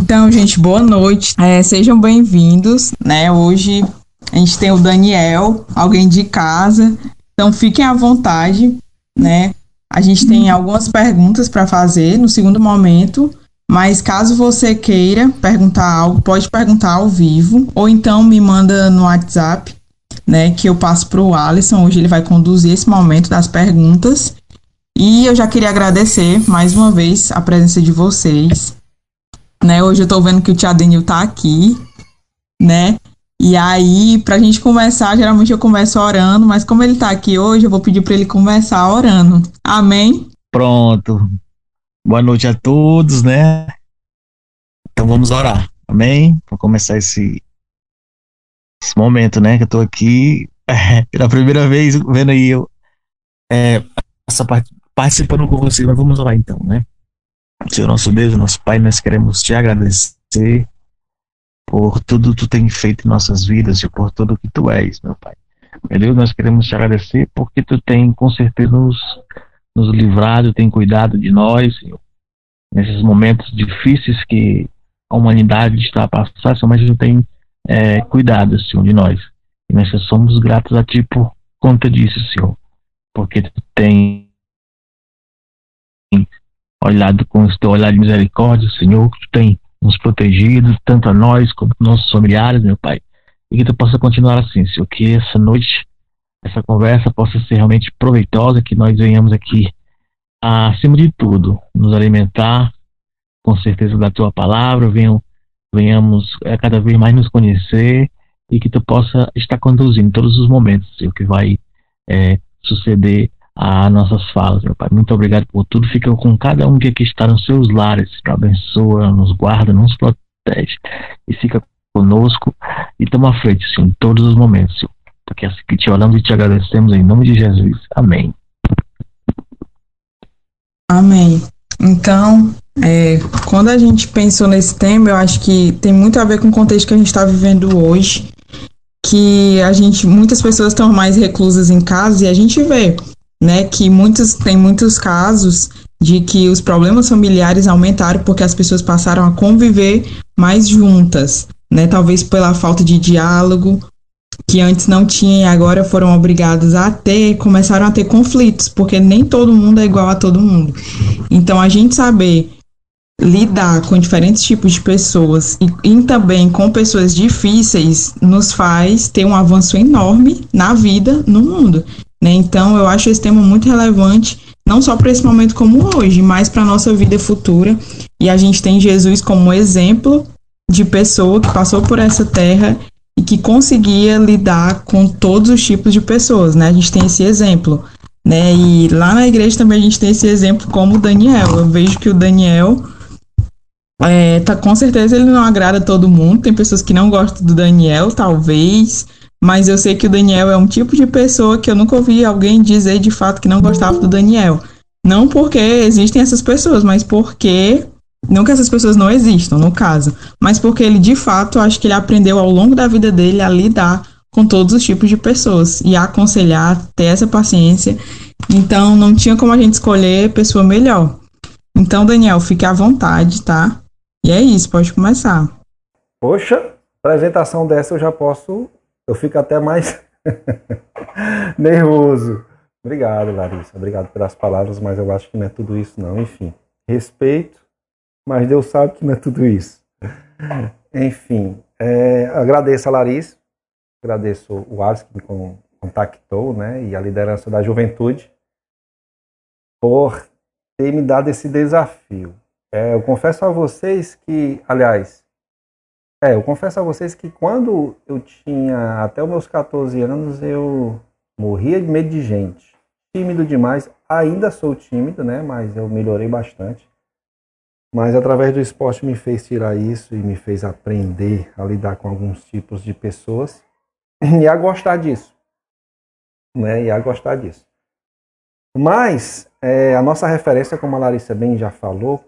Então, gente, boa noite. É, sejam bem-vindos, né? Hoje a gente tem o Daniel, alguém de casa. Então, fiquem à vontade, né? A gente tem algumas perguntas para fazer no segundo momento, mas caso você queira perguntar algo, pode perguntar ao vivo ou então me manda no WhatsApp, né, que eu passo para o Alisson. Hoje ele vai conduzir esse momento das perguntas. E eu já queria agradecer mais uma vez a presença de vocês. Né, hoje eu estou vendo que o Tia Denil está aqui, né? E aí, para a gente começar, geralmente eu começo orando, mas como ele está aqui hoje, eu vou pedir para ele começar orando. Amém? Pronto. Boa noite a todos, né? Então vamos orar. Amém? Para começar esse, esse momento, né? Que eu tô aqui é, pela primeira vez vendo aí eu é, essa parte participando com você, mas vamos orar então, né? Senhor nosso Deus, nosso Pai, nós queremos te agradecer por tudo que tu tem feito em nossas vidas e por tudo que tu és, meu Pai. Meu Deus, nós queremos te agradecer porque tu tem com certeza nos nos livrado, tem cuidado de nós, Senhor. Nesses momentos difíceis que a humanidade está a passar, Senhor, mas tu tem é, cuidado, Senhor, de nós. E nós somos gratos a Ti por conta disso, Senhor. Porque Tu tem olhado com o teu olhar de misericórdia, Senhor, que Tu tem nos protegido, tanto a nós como nossos familiares, meu Pai. E que Tu possa continuar assim, Senhor, que essa noite essa conversa possa ser realmente proveitosa, que nós venhamos aqui, acima de tudo, nos alimentar com certeza da tua palavra, venham, venhamos é, cada vez mais nos conhecer e que tu possa estar conduzindo todos os momentos, o que vai é, suceder a nossas falas, meu Pai. Muito obrigado por tudo. Fica com cada um que aqui está nos seus lares, nos abençoa, nos guarda, nos protege e fica conosco e toma frente, Senhor, em todos os momentos, Senhor porque assim que te oramos e te agradecemos em nome de Jesus. Amém. Amém. Então, é, quando a gente pensou nesse tema, eu acho que tem muito a ver com o contexto que a gente está vivendo hoje, que a gente, muitas pessoas estão mais reclusas em casa e a gente vê, né, que muitos tem muitos casos de que os problemas familiares aumentaram porque as pessoas passaram a conviver mais juntas, né, talvez pela falta de diálogo que antes não tinha e agora foram obrigados a ter, começaram a ter conflitos, porque nem todo mundo é igual a todo mundo. Então a gente saber lidar com diferentes tipos de pessoas e, e também com pessoas difíceis nos faz ter um avanço enorme na vida, no mundo. Né? Então eu acho esse tema muito relevante, não só para esse momento como hoje, mas para a nossa vida futura. E a gente tem Jesus como exemplo de pessoa que passou por essa terra e que conseguia lidar com todos os tipos de pessoas, né? A gente tem esse exemplo, né? E lá na igreja também a gente tem esse exemplo como o Daniel. Eu vejo que o Daniel é, tá, com certeza ele não agrada todo mundo. Tem pessoas que não gostam do Daniel, talvez. Mas eu sei que o Daniel é um tipo de pessoa que eu nunca ouvi alguém dizer de fato que não gostava do Daniel. Não porque existem essas pessoas, mas porque não que essas pessoas não existam, no caso, mas porque ele de fato acho que ele aprendeu ao longo da vida dele a lidar com todos os tipos de pessoas e a aconselhar, ter essa paciência. Então não tinha como a gente escolher pessoa melhor. Então, Daniel, fique à vontade, tá? E é isso, pode começar. Poxa, apresentação dessa eu já posso. Eu fico até mais nervoso. Obrigado, Larissa. Obrigado pelas palavras, mas eu acho que não é tudo isso, não. Enfim, respeito mas Deus sabe que não é tudo isso. Enfim, é, agradeço a Larissa, agradeço o Alisson que me contactou, né, e a liderança da juventude por ter me dado esse desafio. É, eu confesso a vocês que, aliás, é, eu confesso a vocês que quando eu tinha até os meus 14 anos, eu morria de medo de gente. Tímido demais, ainda sou tímido, né, mas eu melhorei bastante. Mas através do esporte me fez tirar isso e me fez aprender a lidar com alguns tipos de pessoas e a gostar disso. Né? E a gostar disso. Mas é, a nossa referência, como a Larissa bem já falou,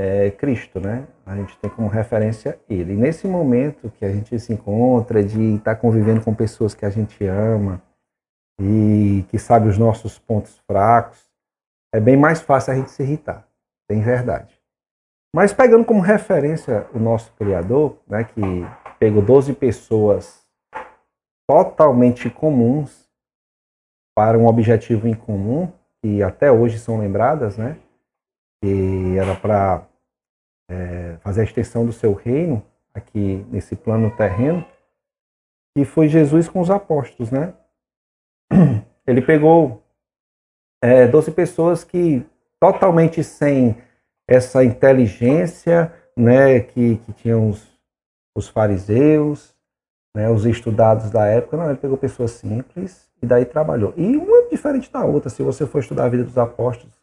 é Cristo, né? A gente tem como referência Ele. E nesse momento que a gente se encontra, de estar convivendo com pessoas que a gente ama e que sabe os nossos pontos fracos, é bem mais fácil a gente se irritar. Tem verdade. Mas pegando como referência o nosso Criador, né, que pegou 12 pessoas totalmente comuns para um objetivo em comum, que até hoje são lembradas, né? Que era para é, fazer a extensão do seu reino aqui nesse plano terreno, que foi Jesus com os apóstolos, né? Ele pegou é, 12 pessoas que totalmente sem essa inteligência, né, que, que tinham os, os fariseus, né, os estudados da época, não, ele pegou pessoas simples e daí trabalhou. E uma diferente da outra, se você for estudar a vida dos apóstolos,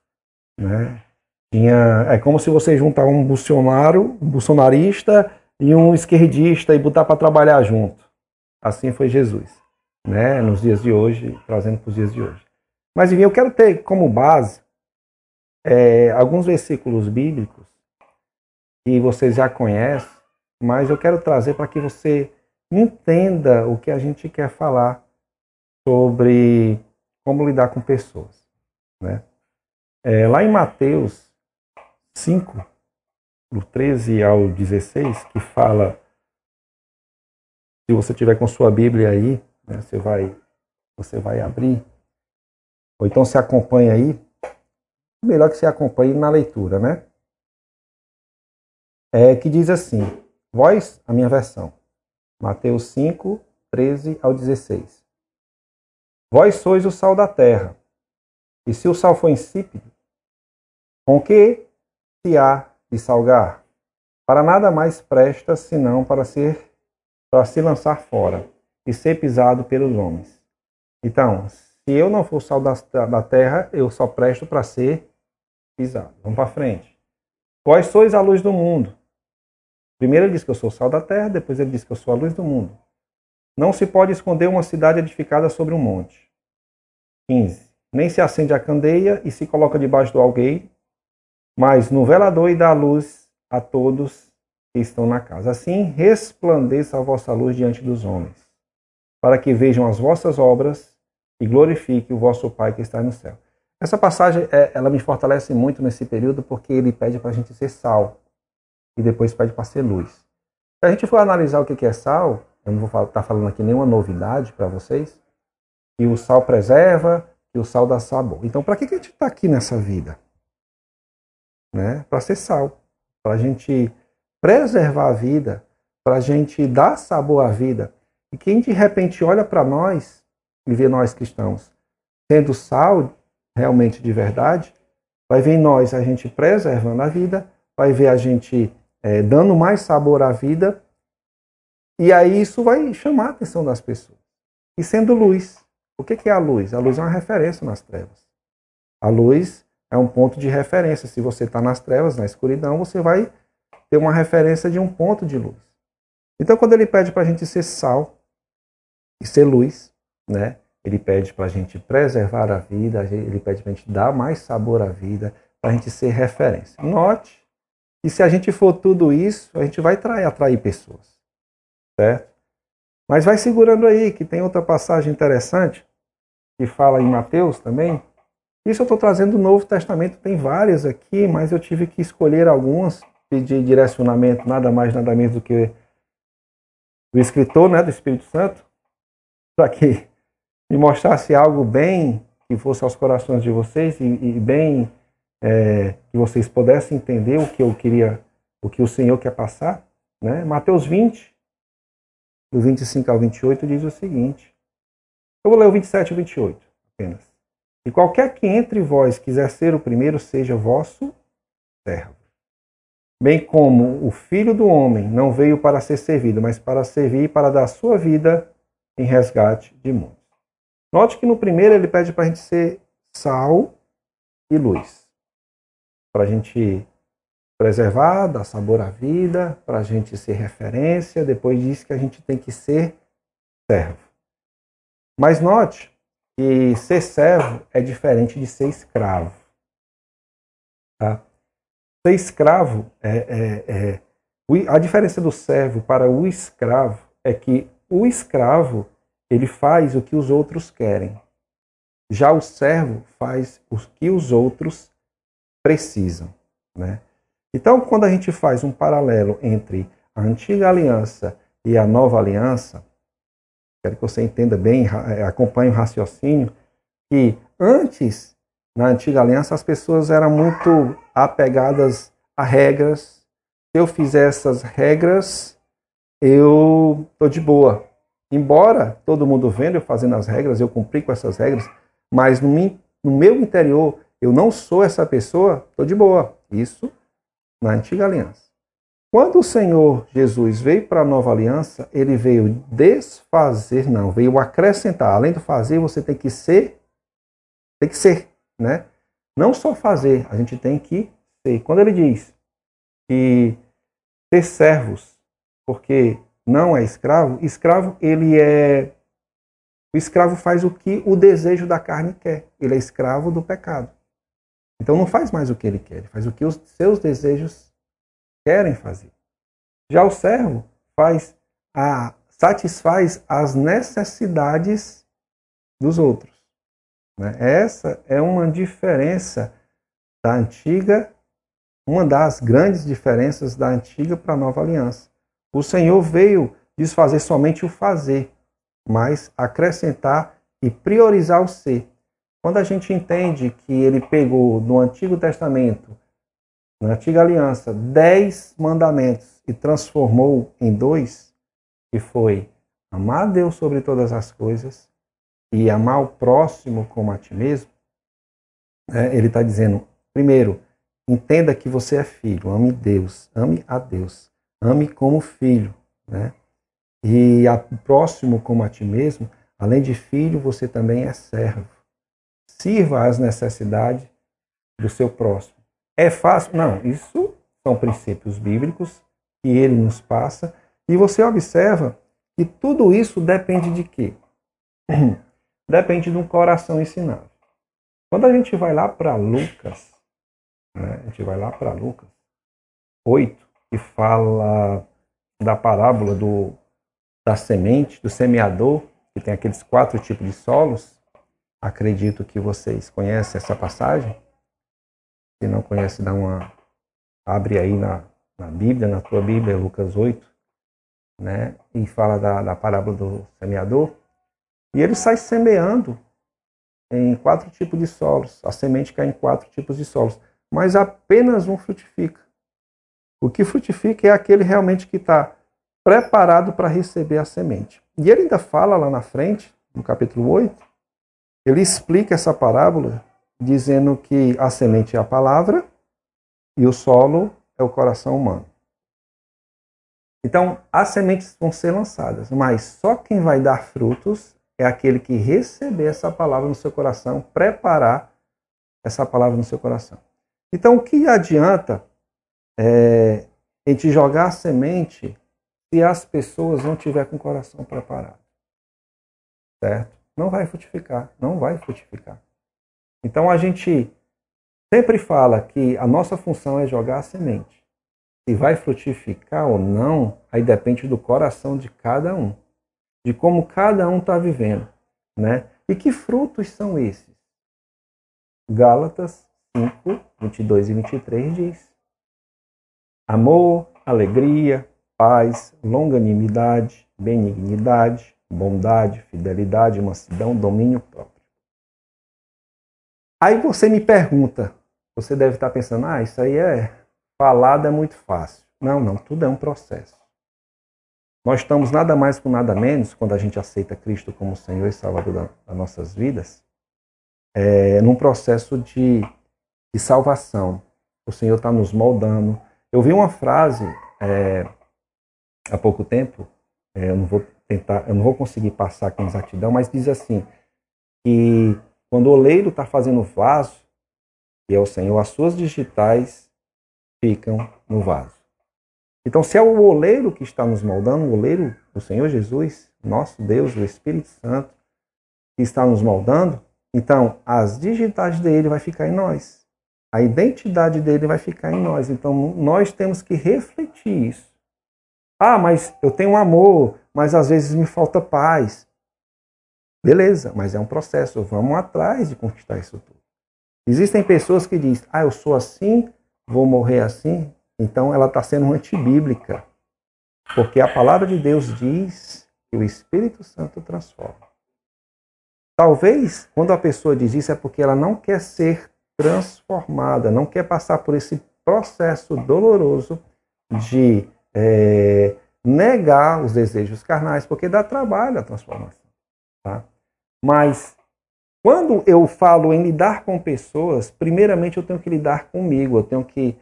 né, tinha, é como se você juntar um Bolsonaro, um bolsonarista e um esquerdista e botar para trabalhar junto. Assim foi Jesus, né, nos dias de hoje, trazendo para os dias de hoje. Mas enfim, eu quero ter como base é, alguns versículos bíblicos que vocês já conhecem, mas eu quero trazer para que você entenda o que a gente quer falar sobre como lidar com pessoas. Né? É, lá em Mateus 5, do 13 ao 16, que fala, se você tiver com sua Bíblia aí, né, você, vai, você vai abrir, ou então se acompanha aí, melhor que você acompanhe na leitura, né? É, que diz assim, voz, a minha versão, Mateus 5, 13 ao 16. Vós sois o sal da terra, e se o sal for insípido, com que se há de salgar? Para nada mais presta senão para ser para se lançar fora e ser pisado pelos homens. Então, se eu não for sal da, da terra, eu só presto para ser pisado. Vamos para frente. Vós sois a luz do mundo. Primeiro ele diz que eu sou sal da terra, depois ele diz que eu sou a luz do mundo. Não se pode esconder uma cidade edificada sobre um monte. 15. Nem se acende a candeia e se coloca debaixo do algueiro, mas no velador e dá luz a todos que estão na casa. Assim resplandeça a vossa luz diante dos homens, para que vejam as vossas obras e glorifique o vosso Pai que está no céu. Essa passagem, é, ela me fortalece muito nesse período porque ele pede para a gente ser sal e depois pede para ser luz. Se a gente for analisar o que é sal, eu não vou estar tá falando aqui nenhuma novidade para vocês, que o sal preserva, que o sal dá sabor. Então, para que a gente está aqui nessa vida? Né? Para ser sal, para a gente preservar a vida, para a gente dar sabor à vida. E quem de repente olha para nós e vê nós cristãos sendo sal realmente de verdade, vai ver em nós a gente preservando a vida, vai ver a gente é, dando mais sabor à vida, e aí isso vai chamar a atenção das pessoas. E sendo luz. O que é a luz? A luz é uma referência nas trevas. A luz é um ponto de referência. Se você está nas trevas, na escuridão, você vai ter uma referência de um ponto de luz. Então, quando ele pede para a gente ser sal e ser luz, né? Ele pede para a gente preservar a vida, ele pede para a gente dar mais sabor à vida, para a gente ser referência. Note que se a gente for tudo isso, a gente vai atrair, atrair pessoas. Certo? Mas vai segurando aí, que tem outra passagem interessante, que fala em Mateus também. Isso eu estou trazendo do Novo Testamento, tem várias aqui, mas eu tive que escolher algumas, pedir direcionamento, nada mais, nada menos do que do escritor, né, do Espírito Santo, para que me mostrasse algo bem que fosse aos corações de vocês e, e bem é, que vocês pudessem entender o que eu queria, o que o Senhor quer passar, né? Mateus 20, do 25 ao 28, diz o seguinte. Eu vou ler o 27 e 28 apenas. E qualquer que entre vós quiser ser o primeiro, seja vosso servo. Bem como o filho do homem não veio para ser servido, mas para servir e para dar sua vida em resgate de muitos. Note que no primeiro ele pede para a gente ser sal e luz. Para a gente preservar, dar sabor à vida, para a gente ser referência. Depois diz que a gente tem que ser servo. Mas note que ser servo é diferente de ser escravo. Tá? Ser escravo é, é, é, a diferença do servo para o escravo é que o escravo ele faz o que os outros querem. Já o servo faz o que os outros precisam. Né? Então, quando a gente faz um paralelo entre a antiga aliança e a nova aliança, quero que você entenda bem, eh, acompanhe o raciocínio, que antes, na antiga aliança, as pessoas eram muito apegadas a regras. Se eu fizer essas regras, eu estou de boa. Embora todo mundo vendo eu fazendo as regras, eu cumpri com essas regras, mas no, no meu interior eu não sou essa pessoa, estou de boa. Isso na antiga aliança. Quando o Senhor Jesus veio para a nova aliança, ele veio desfazer, não, veio acrescentar. Além do fazer, você tem que ser, tem que ser, né? Não só fazer, a gente tem que ser. Quando ele diz que ser servos, porque não é escravo, escravo ele é o escravo faz o que o desejo da carne quer. Ele é escravo do pecado. Então não faz mais o que ele quer, ele faz o que os seus desejos querem fazer. Já o servo faz a, satisfaz as necessidades dos outros. Né? Essa é uma diferença da antiga, uma das grandes diferenças da antiga para a nova aliança. O Senhor veio desfazer somente o fazer, mas acrescentar e priorizar o ser. Quando a gente entende que ele pegou no Antigo Testamento, na Antiga Aliança, dez mandamentos e transformou em dois, que foi amar Deus sobre todas as coisas e amar o próximo como a ti mesmo, né, ele está dizendo, primeiro, entenda que você é filho, ame Deus, ame a Deus, ame como filho, né? E a próximo como a ti mesmo, além de filho, você também é servo sirva às necessidades do seu próximo. É fácil? Não, isso são princípios bíblicos que ele nos passa e você observa que tudo isso depende de quê? Depende de um coração ensinado. Quando a gente vai lá para Lucas, né, a gente vai lá para Lucas 8, que fala da parábola do, da semente, do semeador, que tem aqueles quatro tipos de solos, Acredito que vocês conhecem essa passagem. Se não conhece, dá uma abre aí na, na Bíblia, na tua Bíblia, Lucas 8, né? E fala da, da parábola do semeador. E ele sai semeando em quatro tipos de solos. A semente cai em quatro tipos de solos, mas apenas um frutifica. O que frutifica é aquele realmente que está preparado para receber a semente. E ele ainda fala lá na frente, no capítulo 8, ele explica essa parábola dizendo que a semente é a palavra e o solo é o coração humano. Então, as sementes vão ser lançadas, mas só quem vai dar frutos é aquele que receber essa palavra no seu coração, preparar essa palavra no seu coração. Então, o que adianta é, a gente jogar a semente se as pessoas não tiverem com o coração preparado? Certo? não vai frutificar, não vai frutificar. Então a gente sempre fala que a nossa função é jogar a semente. Se vai frutificar ou não, aí depende do coração de cada um, de como cada um está vivendo, né? E que frutos são esses? Gálatas 5, 22 e 23 diz: Amor, alegria, paz, longanimidade, benignidade, bondade, fidelidade, mansidão, domínio próprio. Aí você me pergunta, você deve estar pensando, ah, isso aí é falado, é muito fácil. Não, não, tudo é um processo. Nós estamos nada mais com nada menos, quando a gente aceita Cristo como Senhor e Salvador das nossas vidas, é, num processo de, de salvação. O Senhor está nos moldando. Eu vi uma frase é, há pouco tempo, é, eu não vou tentar, eu não vou conseguir passar com exatidão, mas diz assim, que quando o oleiro está fazendo vaso, e é o Senhor, as suas digitais ficam no vaso. Então, se é o oleiro que está nos moldando, o oleiro, o Senhor Jesus, nosso Deus, o Espírito Santo, que está nos moldando, então as digitais dele vai ficar em nós. A identidade dele vai ficar em nós. Então, nós temos que refletir isso. Ah, mas eu tenho amor, mas às vezes me falta paz. Beleza, mas é um processo. Vamos atrás de conquistar isso tudo. Existem pessoas que dizem: Ah, eu sou assim, vou morrer assim. Então ela está sendo antibíblica. Porque a palavra de Deus diz que o Espírito Santo transforma. Talvez, quando a pessoa diz isso, é porque ela não quer ser transformada, não quer passar por esse processo doloroso de é, negar os desejos carnais, porque dá trabalho a transformação. Tá? Mas quando eu falo em lidar com pessoas, primeiramente eu tenho que lidar comigo, eu tenho que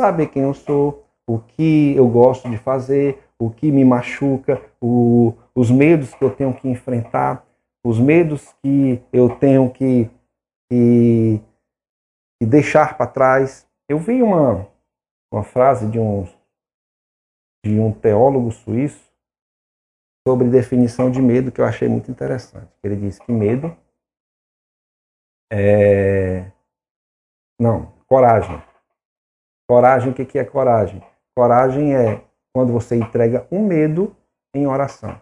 saber quem eu sou, o que eu gosto de fazer, o que me machuca, o, os medos que eu tenho que enfrentar, os medos que eu tenho que, que, que deixar para trás. Eu vi uma, uma frase de um, de um teólogo suíço sobre definição de medo que eu achei muito interessante. Ele diz que medo é. Não, coragem. Coragem, o que é coragem? Coragem é quando você entrega um medo em oração.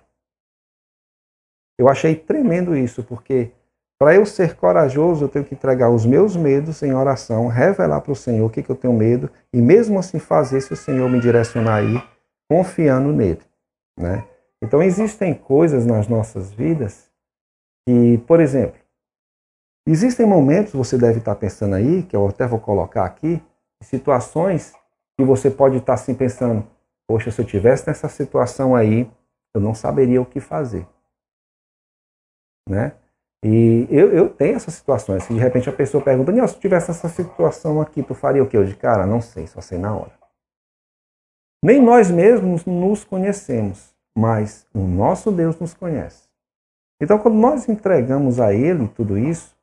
Eu achei tremendo isso, porque para eu ser corajoso, eu tenho que entregar os meus medos em oração, revelar para o Senhor o que, que eu tenho medo, e mesmo assim fazer se o Senhor me direcionar aí, confiando nele. Né? Então existem coisas nas nossas vidas que, por exemplo, existem momentos, você deve estar pensando aí, que eu até vou colocar aqui, situações que você pode estar assim pensando, poxa, se eu tivesse nessa situação aí, eu não saberia o que fazer. Né? E eu, eu tenho essas situações. De repente a pessoa pergunta, Daniel, se tivesse essa situação aqui, tu faria o quê? Eu de cara, não sei, só sei na hora. Nem nós mesmos nos conhecemos, mas o nosso Deus nos conhece. Então, quando nós entregamos a Ele tudo isso,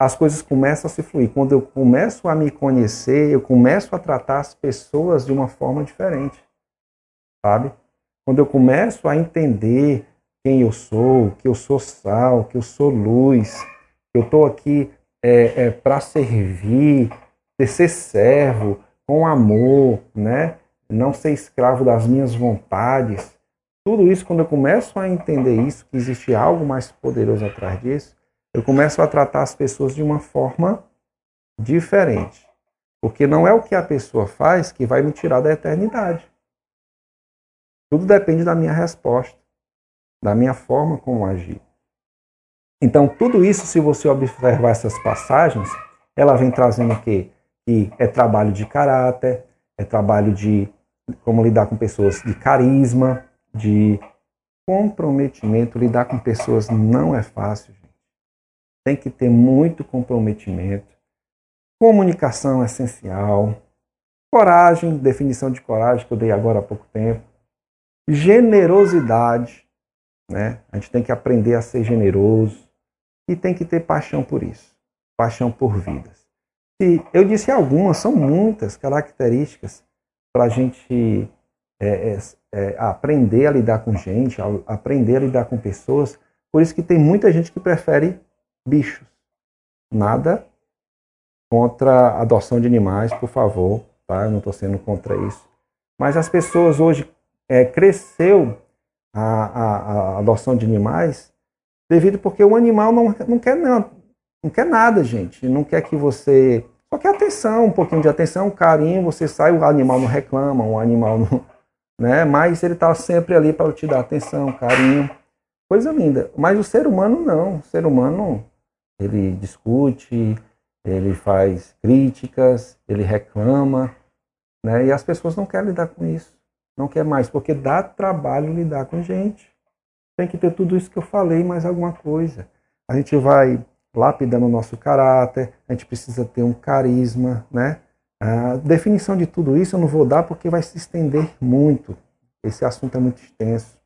as coisas começam a se fluir. Quando eu começo a me conhecer, eu começo a tratar as pessoas de uma forma diferente, sabe? Quando eu começo a entender quem eu sou, que eu sou sal, que eu sou luz, que eu estou aqui é, é, para servir, ser servo, com amor, né? não ser escravo das minhas vontades. Tudo isso, quando eu começo a entender isso, que existe algo mais poderoso atrás disso, eu começo a tratar as pessoas de uma forma diferente. Porque não é o que a pessoa faz que vai me tirar da eternidade. Tudo depende da minha resposta, da minha forma como agir. Então, tudo isso, se você observar essas passagens, ela vem trazendo o quê? Que é trabalho de caráter, é trabalho de como lidar com pessoas de carisma, de comprometimento. Lidar com pessoas não é fácil, gente. Tem que ter muito comprometimento. Comunicação é essencial. Coragem, definição de coragem que eu dei agora há pouco tempo. Generosidade, né? A gente tem que aprender a ser generoso e tem que ter paixão por isso, paixão por vidas. E eu disse algumas, são muitas características para a gente é, é, é, aprender a lidar com gente, a, aprender a lidar com pessoas. Por isso que tem muita gente que prefere bichos. Nada contra a adoção de animais, por favor, tá? Eu não estou sendo contra isso. Mas as pessoas hoje é, cresceu a, a, a, adoção de animais devido porque o animal não, não quer não, não quer nada, gente. Não quer que você só que atenção, um pouquinho de atenção, carinho, você sai, o animal não reclama, o animal não. Né? Mas ele está sempre ali para te dar atenção, carinho. Coisa linda. Mas o ser humano não. O ser humano, ele discute, ele faz críticas, ele reclama. Né? E as pessoas não querem lidar com isso. Não quer mais, porque dá trabalho lidar com gente. Tem que ter tudo isso que eu falei, mais alguma coisa. A gente vai lapidando o nosso caráter, a gente precisa ter um carisma, né? A definição de tudo isso eu não vou dar porque vai se estender muito. Esse assunto é muito extenso.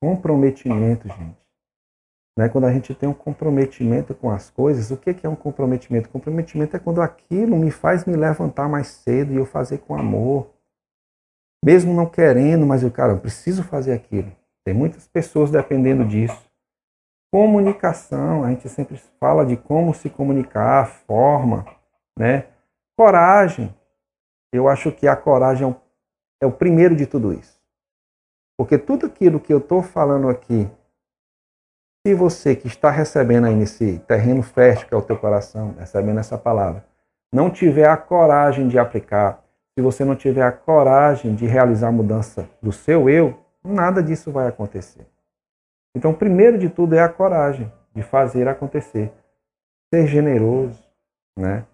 Comprometimento, gente. Né? Quando a gente tem um comprometimento com as coisas, o que é um comprometimento? Comprometimento é quando aquilo me faz me levantar mais cedo e eu fazer com amor. Mesmo não querendo, mas eu, cara, eu preciso fazer aquilo. Tem muitas pessoas dependendo disso. Comunicação, a gente sempre fala de como se comunicar, a forma, né? Coragem. Eu acho que a coragem é o, é o primeiro de tudo isso. Porque tudo aquilo que eu estou falando aqui, se você que está recebendo aí nesse terreno fértil que é o teu coração, recebendo essa palavra, não tiver a coragem de aplicar, se você não tiver a coragem de realizar a mudança do seu eu, nada disso vai acontecer. Então, primeiro de tudo é a coragem de fazer acontecer. Ser generoso, né?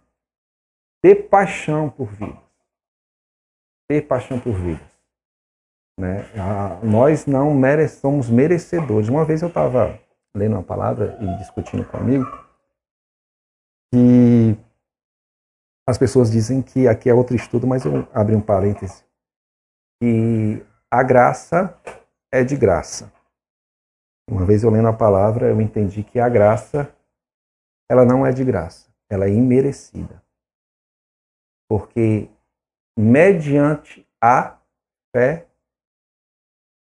Ter paixão por vidas. Ter paixão por vidas. Né? nós não mere somos merecedores. Uma vez eu estava lendo uma palavra e discutindo com um amigo que as pessoas dizem que aqui é outro estudo, mas eu abri um parêntese que a graça é de graça. Uma vez eu lendo a palavra, eu entendi que a graça ela não é de graça, ela é imerecida. Porque mediante a fé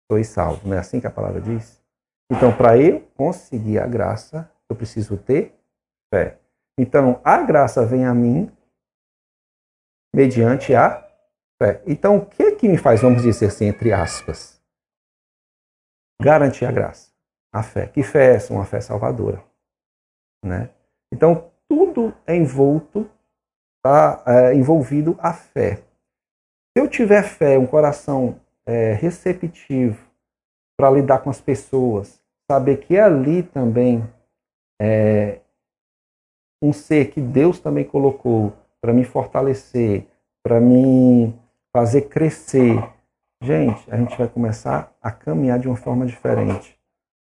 sois salvo, não é assim que a palavra diz? Então, para eu conseguir a graça, eu preciso ter fé. Então, a graça vem a mim mediante a fé. Então, o que que me faz, vamos dizer assim, entre aspas, garantir a graça? A fé. Que fé é essa? Uma fé salvadora. Né? Então, tudo é envolto, está é, envolvido a fé. Se eu tiver fé, um coração é, receptivo para lidar com as pessoas, saber que ali também é um ser que Deus também colocou para me fortalecer, para me fazer crescer. Gente, a gente vai começar a caminhar de uma forma diferente.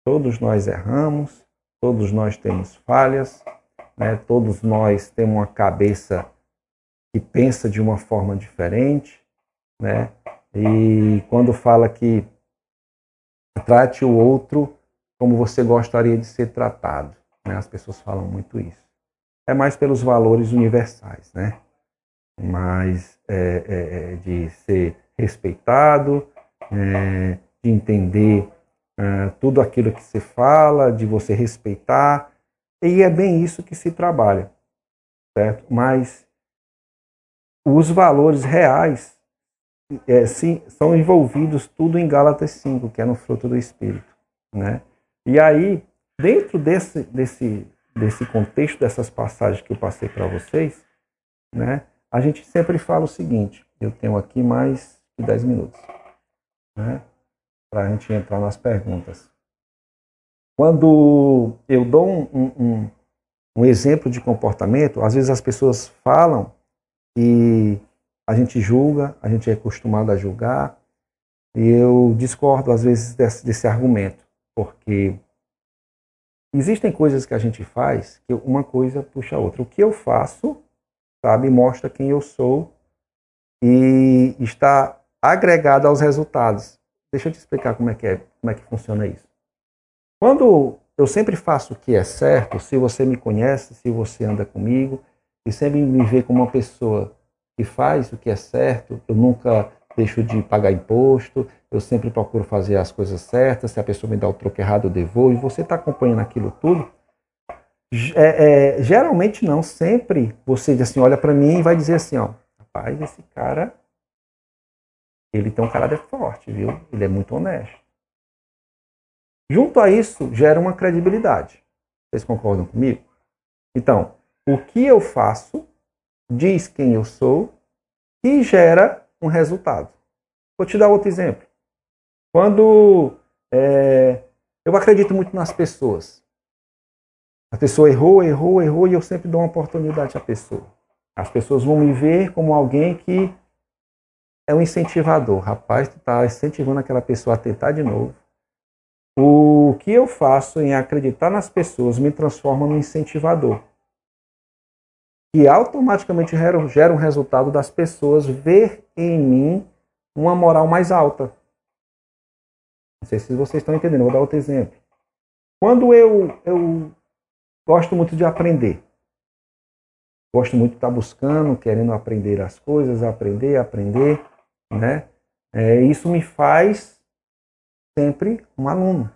Todos nós erramos, todos nós temos falhas, né? todos nós temos uma cabeça que pensa de uma forma diferente, né? E quando fala que trate o outro como você gostaria de ser tratado, né? As pessoas falam muito isso é mais pelos valores universais, né? Mais é, é, é, de ser respeitado, é, de entender é, tudo aquilo que se fala, de você respeitar, e é bem isso que se trabalha, certo? Mas os valores reais é, sim, são envolvidos tudo em Gálatas 5, que é no fruto do Espírito, né? E aí, dentro desse, desse desse contexto dessas passagens que eu passei para vocês, né, a gente sempre fala o seguinte: eu tenho aqui mais de 10 minutos né, para a gente entrar nas perguntas. Quando eu dou um, um, um, exemplo de comportamento, às vezes as pessoas falam e a gente julga, a gente é acostumado a julgar, eu discordo às vezes desse, desse argumento, porque Existem coisas que a gente faz que uma coisa puxa a outra. O que eu faço, sabe, mostra quem eu sou e está agregado aos resultados. Deixa eu te explicar como é que é, como é que funciona isso. Quando eu sempre faço o que é certo, se você me conhece, se você anda comigo e sempre me vê como uma pessoa que faz o que é certo, eu nunca deixo de pagar imposto, eu sempre procuro fazer as coisas certas, se a pessoa me dá o troco errado, eu devolvo, e você está acompanhando aquilo tudo. É, é, geralmente não, sempre você diz assim, olha para mim e vai dizer assim, ó, rapaz, esse cara, ele tem um caráter forte, viu? Ele é muito honesto. Junto a isso, gera uma credibilidade. Vocês concordam comigo? Então, o que eu faço diz quem eu sou e gera um resultado. Vou te dar outro exemplo. Quando é, eu acredito muito nas pessoas. A pessoa errou, errou, errou e eu sempre dou uma oportunidade à pessoa. As pessoas vão me ver como alguém que é um incentivador. Rapaz, tu está incentivando aquela pessoa a tentar de novo. O que eu faço em acreditar nas pessoas me transforma num incentivador. Que automaticamente gera, um resultado das pessoas ver em mim uma moral mais alta. Não sei se vocês estão entendendo, vou dar outro exemplo. Quando eu, eu gosto muito de aprender, gosto muito de estar buscando, querendo aprender as coisas, aprender, aprender, né? É, isso me faz sempre um aluno.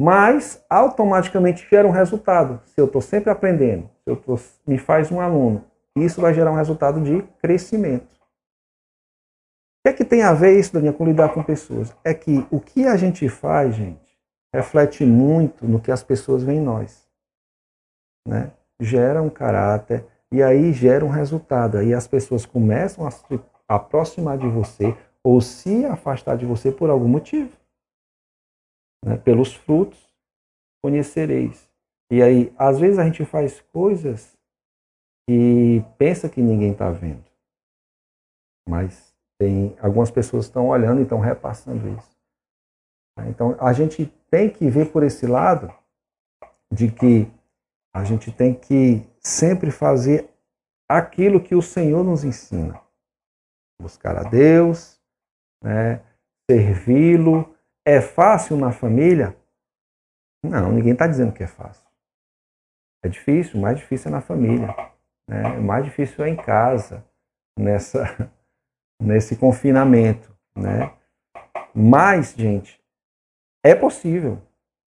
Mas automaticamente gera um resultado. Se eu estou sempre aprendendo, se eu tô, me faz um aluno, isso vai gerar um resultado de crescimento. O que é que tem a ver isso, Daniel, com lidar com pessoas? É que o que a gente faz, gente, reflete muito no que as pessoas veem em nós. Né? Gera um caráter, e aí gera um resultado. Aí as pessoas começam a se aproximar de você ou se afastar de você por algum motivo. Né? Pelos frutos conhecereis. E aí, às vezes a gente faz coisas e pensa que ninguém está vendo. Mas tem algumas pessoas estão olhando e estão repassando isso. Então a gente tem que ver por esse lado de que a gente tem que sempre fazer aquilo que o Senhor nos ensina. Buscar a Deus, né? servi-lo. É fácil na família? Não, ninguém está dizendo que é fácil. É difícil, o mais difícil é na família. Né? O mais difícil é em casa, nessa, nesse confinamento. Né? Mas, gente, é possível.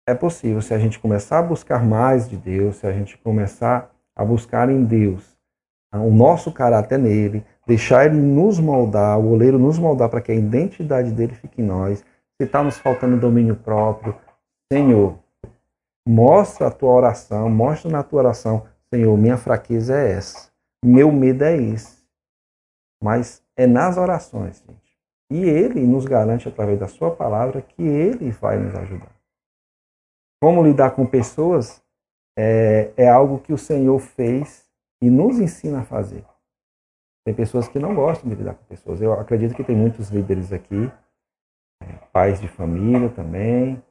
É possível se a gente começar a buscar mais de Deus, se a gente começar a buscar em Deus o nosso caráter nele, deixar ele nos moldar, o oleiro nos moldar para que a identidade dele fique em nós. Se está nos faltando domínio próprio, Senhor, mostra a tua oração, mostra na tua oração, Senhor, minha fraqueza é essa, meu medo é esse. Mas é nas orações, gente. E ele nos garante através da sua palavra que ele vai nos ajudar. Como lidar com pessoas é, é algo que o Senhor fez e nos ensina a fazer. Tem pessoas que não gostam de lidar com pessoas. Eu acredito que tem muitos líderes aqui, pais de família também,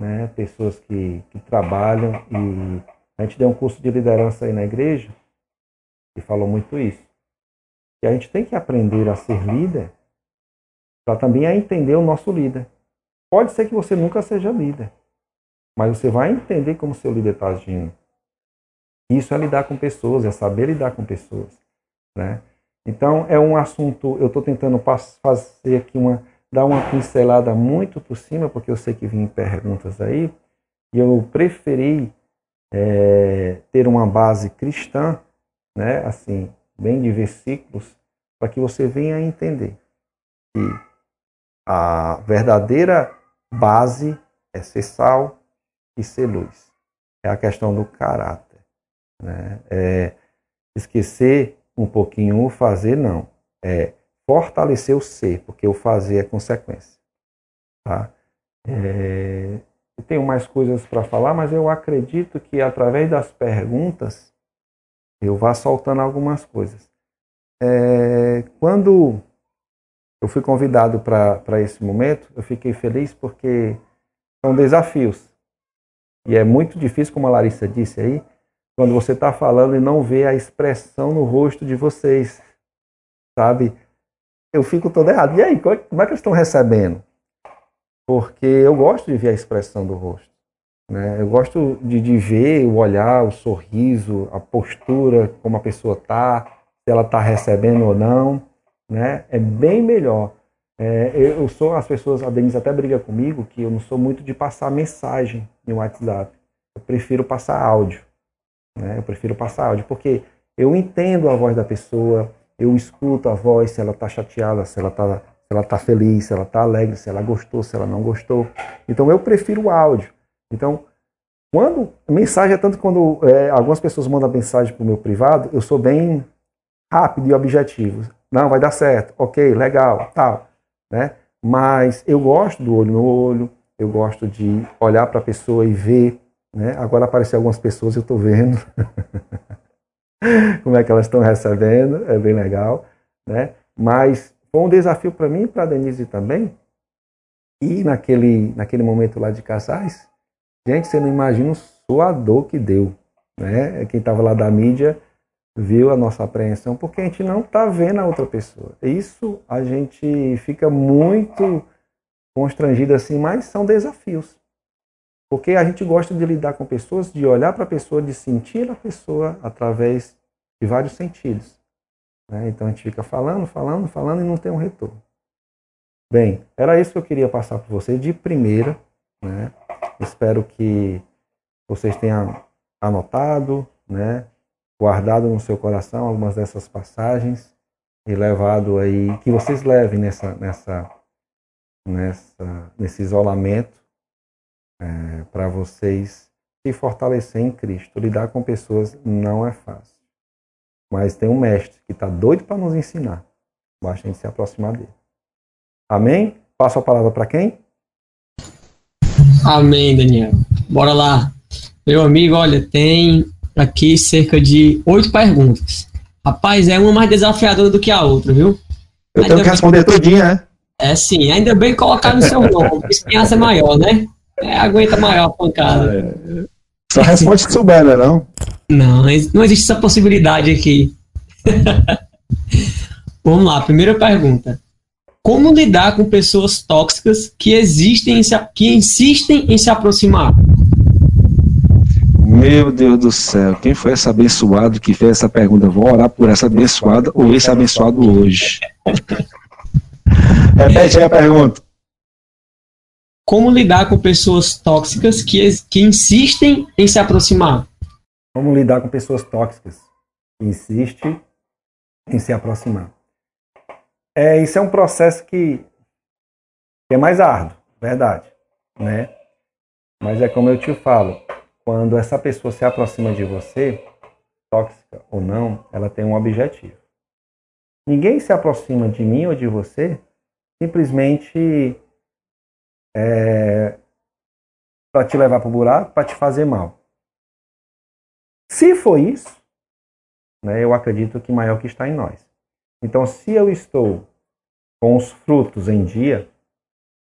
né, pessoas que, que trabalham e a gente deu um curso de liderança aí na igreja e falou muito isso. Que a gente tem que aprender a ser líder para também a entender o nosso líder. Pode ser que você nunca seja líder, mas você vai entender como seu líder está agindo. Isso é lidar com pessoas, é saber lidar com pessoas. Né? Então, é um assunto, eu estou tentando fazer aqui uma, dar uma pincelada muito por cima, porque eu sei que vim perguntas aí, e eu preferi é, ter uma base cristã, né, assim, bem de versículos, para que você venha a entender que a verdadeira base é ser sal, e ser luz. É a questão do caráter. Né? É esquecer um pouquinho o fazer, não. É fortalecer o ser, porque o fazer é consequência. Tá? É, tenho mais coisas para falar, mas eu acredito que através das perguntas eu vá soltando algumas coisas. É, quando eu fui convidado para esse momento, eu fiquei feliz porque são desafios. E é muito difícil, como a Larissa disse aí, quando você está falando e não vê a expressão no rosto de vocês, sabe? Eu fico todo errado. E aí, como é que eles estão recebendo? Porque eu gosto de ver a expressão do rosto. Né? Eu gosto de, de ver o olhar, o sorriso, a postura, como a pessoa está, se ela está recebendo ou não. Né? É bem melhor é, eu sou, as pessoas, a Denise até briga comigo, que eu não sou muito de passar mensagem no WhatsApp. Eu prefiro passar áudio. Né? Eu prefiro passar áudio, porque eu entendo a voz da pessoa, eu escuto a voz, se ela está chateada, se ela está se ela tá feliz, se ela está alegre, se ela gostou, se ela não gostou. Então eu prefiro o áudio. Então, quando mensagem é tanto quando é, algumas pessoas mandam mensagem para o meu privado, eu sou bem rápido e objetivo. Não, vai dar certo, ok, legal, tal né? Mas eu gosto do olho no olho, eu gosto de olhar para a pessoa e ver, né? Agora apareceram algumas pessoas, eu estou vendo como é que elas estão recebendo, é bem legal, né? Mas foi um desafio para mim e para a Denise também. E naquele, naquele momento lá de casais, gente, você não imagina o suador que deu, né? Quem estava lá da mídia viu a nossa apreensão, porque a gente não está vendo a outra pessoa. Isso a gente fica muito constrangido assim, mas são desafios. Porque a gente gosta de lidar com pessoas, de olhar para a pessoa, de sentir a pessoa através de vários sentidos. Né? Então a gente fica falando, falando, falando e não tem um retorno. Bem, era isso que eu queria passar para vocês de primeira. Né? Espero que vocês tenham anotado, né? guardado no seu coração algumas dessas passagens e levado aí que vocês levem nessa nessa nessa nesse isolamento é, para vocês se fortalecer em Cristo. Lidar com pessoas não é fácil. Mas tem um mestre que está doido para nos ensinar. Basta a gente se aproximar dele. Amém? Passo a palavra para quem? Amém, Daniel. Bora lá. Meu amigo, olha, tem aqui cerca de oito perguntas. Rapaz, é uma mais desafiadora do que a outra, viu? Eu ainda tenho que responder bem... todinha, né? É sim, ainda bem colocar no seu nome. Espinhaça é maior, né? É, aguenta maior a pancada. É. Só responde se souber, né, não? Não, não existe essa possibilidade aqui. Vamos lá, primeira pergunta. Como lidar com pessoas tóxicas que existem que insistem em se aproximar? Meu Deus do céu, quem foi esse abençoado que fez essa pergunta? Vou orar por essa abençoada ou esse abençoado hoje. Repete aí a pergunta. Como lidar com pessoas tóxicas que, que insistem em se aproximar? Como lidar com pessoas tóxicas que insistem em se aproximar? É, isso é um processo que, que é mais árduo, verdade, né? Mas é como eu te falo, quando essa pessoa se aproxima de você, tóxica ou não, ela tem um objetivo. Ninguém se aproxima de mim ou de você simplesmente é, para te levar para o buraco, para te fazer mal. Se for isso, né, eu acredito que maior que está em nós. Então, se eu estou com os frutos em dia,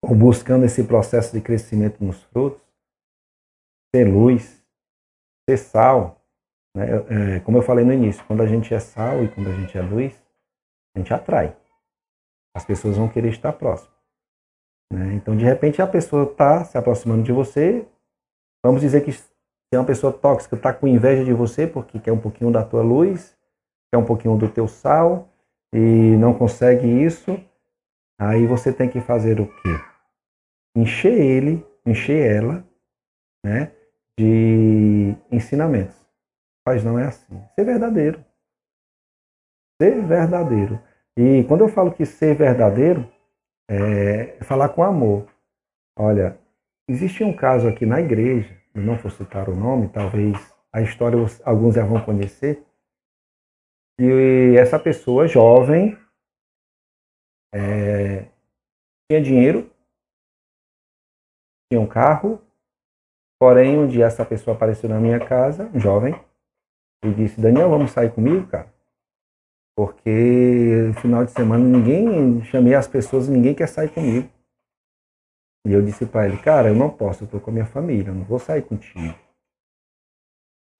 ou buscando esse processo de crescimento nos frutos, ser luz, ser sal, né? É, como eu falei no início, quando a gente é sal e quando a gente é luz, a gente atrai. As pessoas vão querer estar próximas. Né? Então, de repente, a pessoa está se aproximando de você. Vamos dizer que é uma pessoa tóxica, está com inveja de você porque quer um pouquinho da tua luz, quer um pouquinho do teu sal e não consegue isso. Aí você tem que fazer o quê? Encher ele, encher ela, né, de ensinamentos. Mas não é assim. Ser verdadeiro. Ser verdadeiro. E quando eu falo que ser verdadeiro, é falar com amor. Olha, existe um caso aqui na igreja, eu não vou citar o nome, talvez a história alguns já vão conhecer, e essa pessoa jovem é, tinha dinheiro, tinha um carro, porém um dia essa pessoa apareceu na minha casa, um jovem, e disse, Daniel, vamos sair comigo, cara? Porque no final de semana ninguém, chamei as pessoas ninguém quer sair comigo. E eu disse para ele, cara, eu não posso, eu estou com a minha família, eu não vou sair contigo.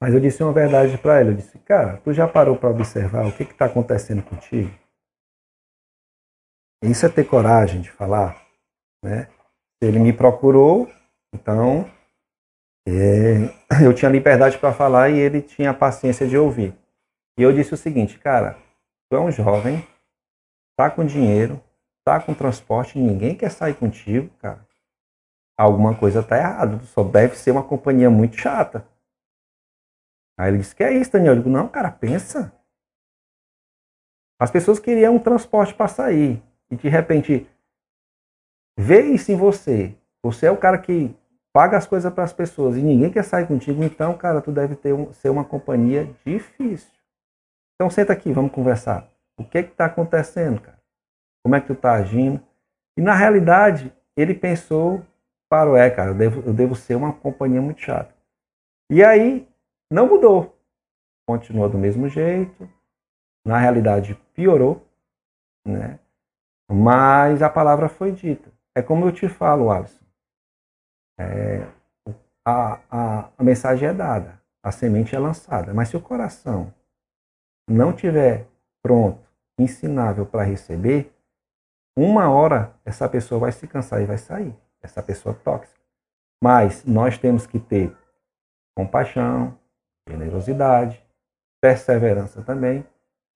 Mas eu disse uma verdade para ele, eu disse, cara, tu já parou para observar o que está acontecendo contigo? Isso é ter coragem de falar, né? Ele me procurou, então é, eu tinha liberdade para falar e ele tinha paciência de ouvir. E eu disse o seguinte, cara, tu é um jovem, tá com dinheiro, tá com transporte, ninguém quer sair contigo, cara. Alguma coisa tá errada, só deve ser uma companhia muito chata. Aí ele disse, que é isso, Daniel? Eu digo, não, cara, pensa. As pessoas queriam um transporte para sair e de repente vê isso em você. Você é o cara que paga as coisas para as pessoas e ninguém quer sair contigo, então, cara, tu deve ter um, ser uma companhia difícil. Então senta aqui, vamos conversar. O que é que está acontecendo, cara? Como é que tu está agindo? E na realidade, ele pensou, parou, é, cara, eu devo, eu devo ser uma companhia muito chata. E aí, não mudou. Continuou do mesmo jeito. Na realidade, piorou, né? Mas a palavra foi dita. É como eu te falo, Alisson. É, a, a, a mensagem é dada, a semente é lançada. Mas se o coração não tiver pronto, ensinável para receber, uma hora essa pessoa vai se cansar e vai sair. Essa pessoa tóxica. Mas nós temos que ter compaixão, generosidade, perseverança também,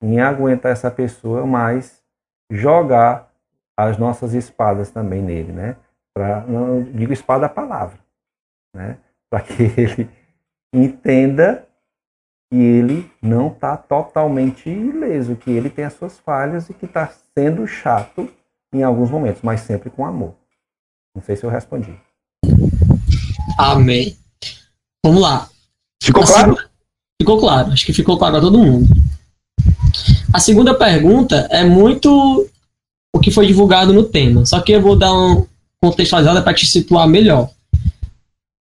em aguentar essa pessoa, mas jogar as nossas espadas também nele, né? Para não digo espada a palavra, né? Para que ele entenda que ele não está totalmente ileso, que ele tem as suas falhas e que está sendo chato em alguns momentos, mas sempre com amor. Não sei se eu respondi. Amém. Vamos lá. Ficou claro? Ficou claro. Acho que ficou claro a todo mundo. A segunda pergunta é muito o que foi divulgado no tema, só que eu vou dar uma contextualizada para te situar melhor.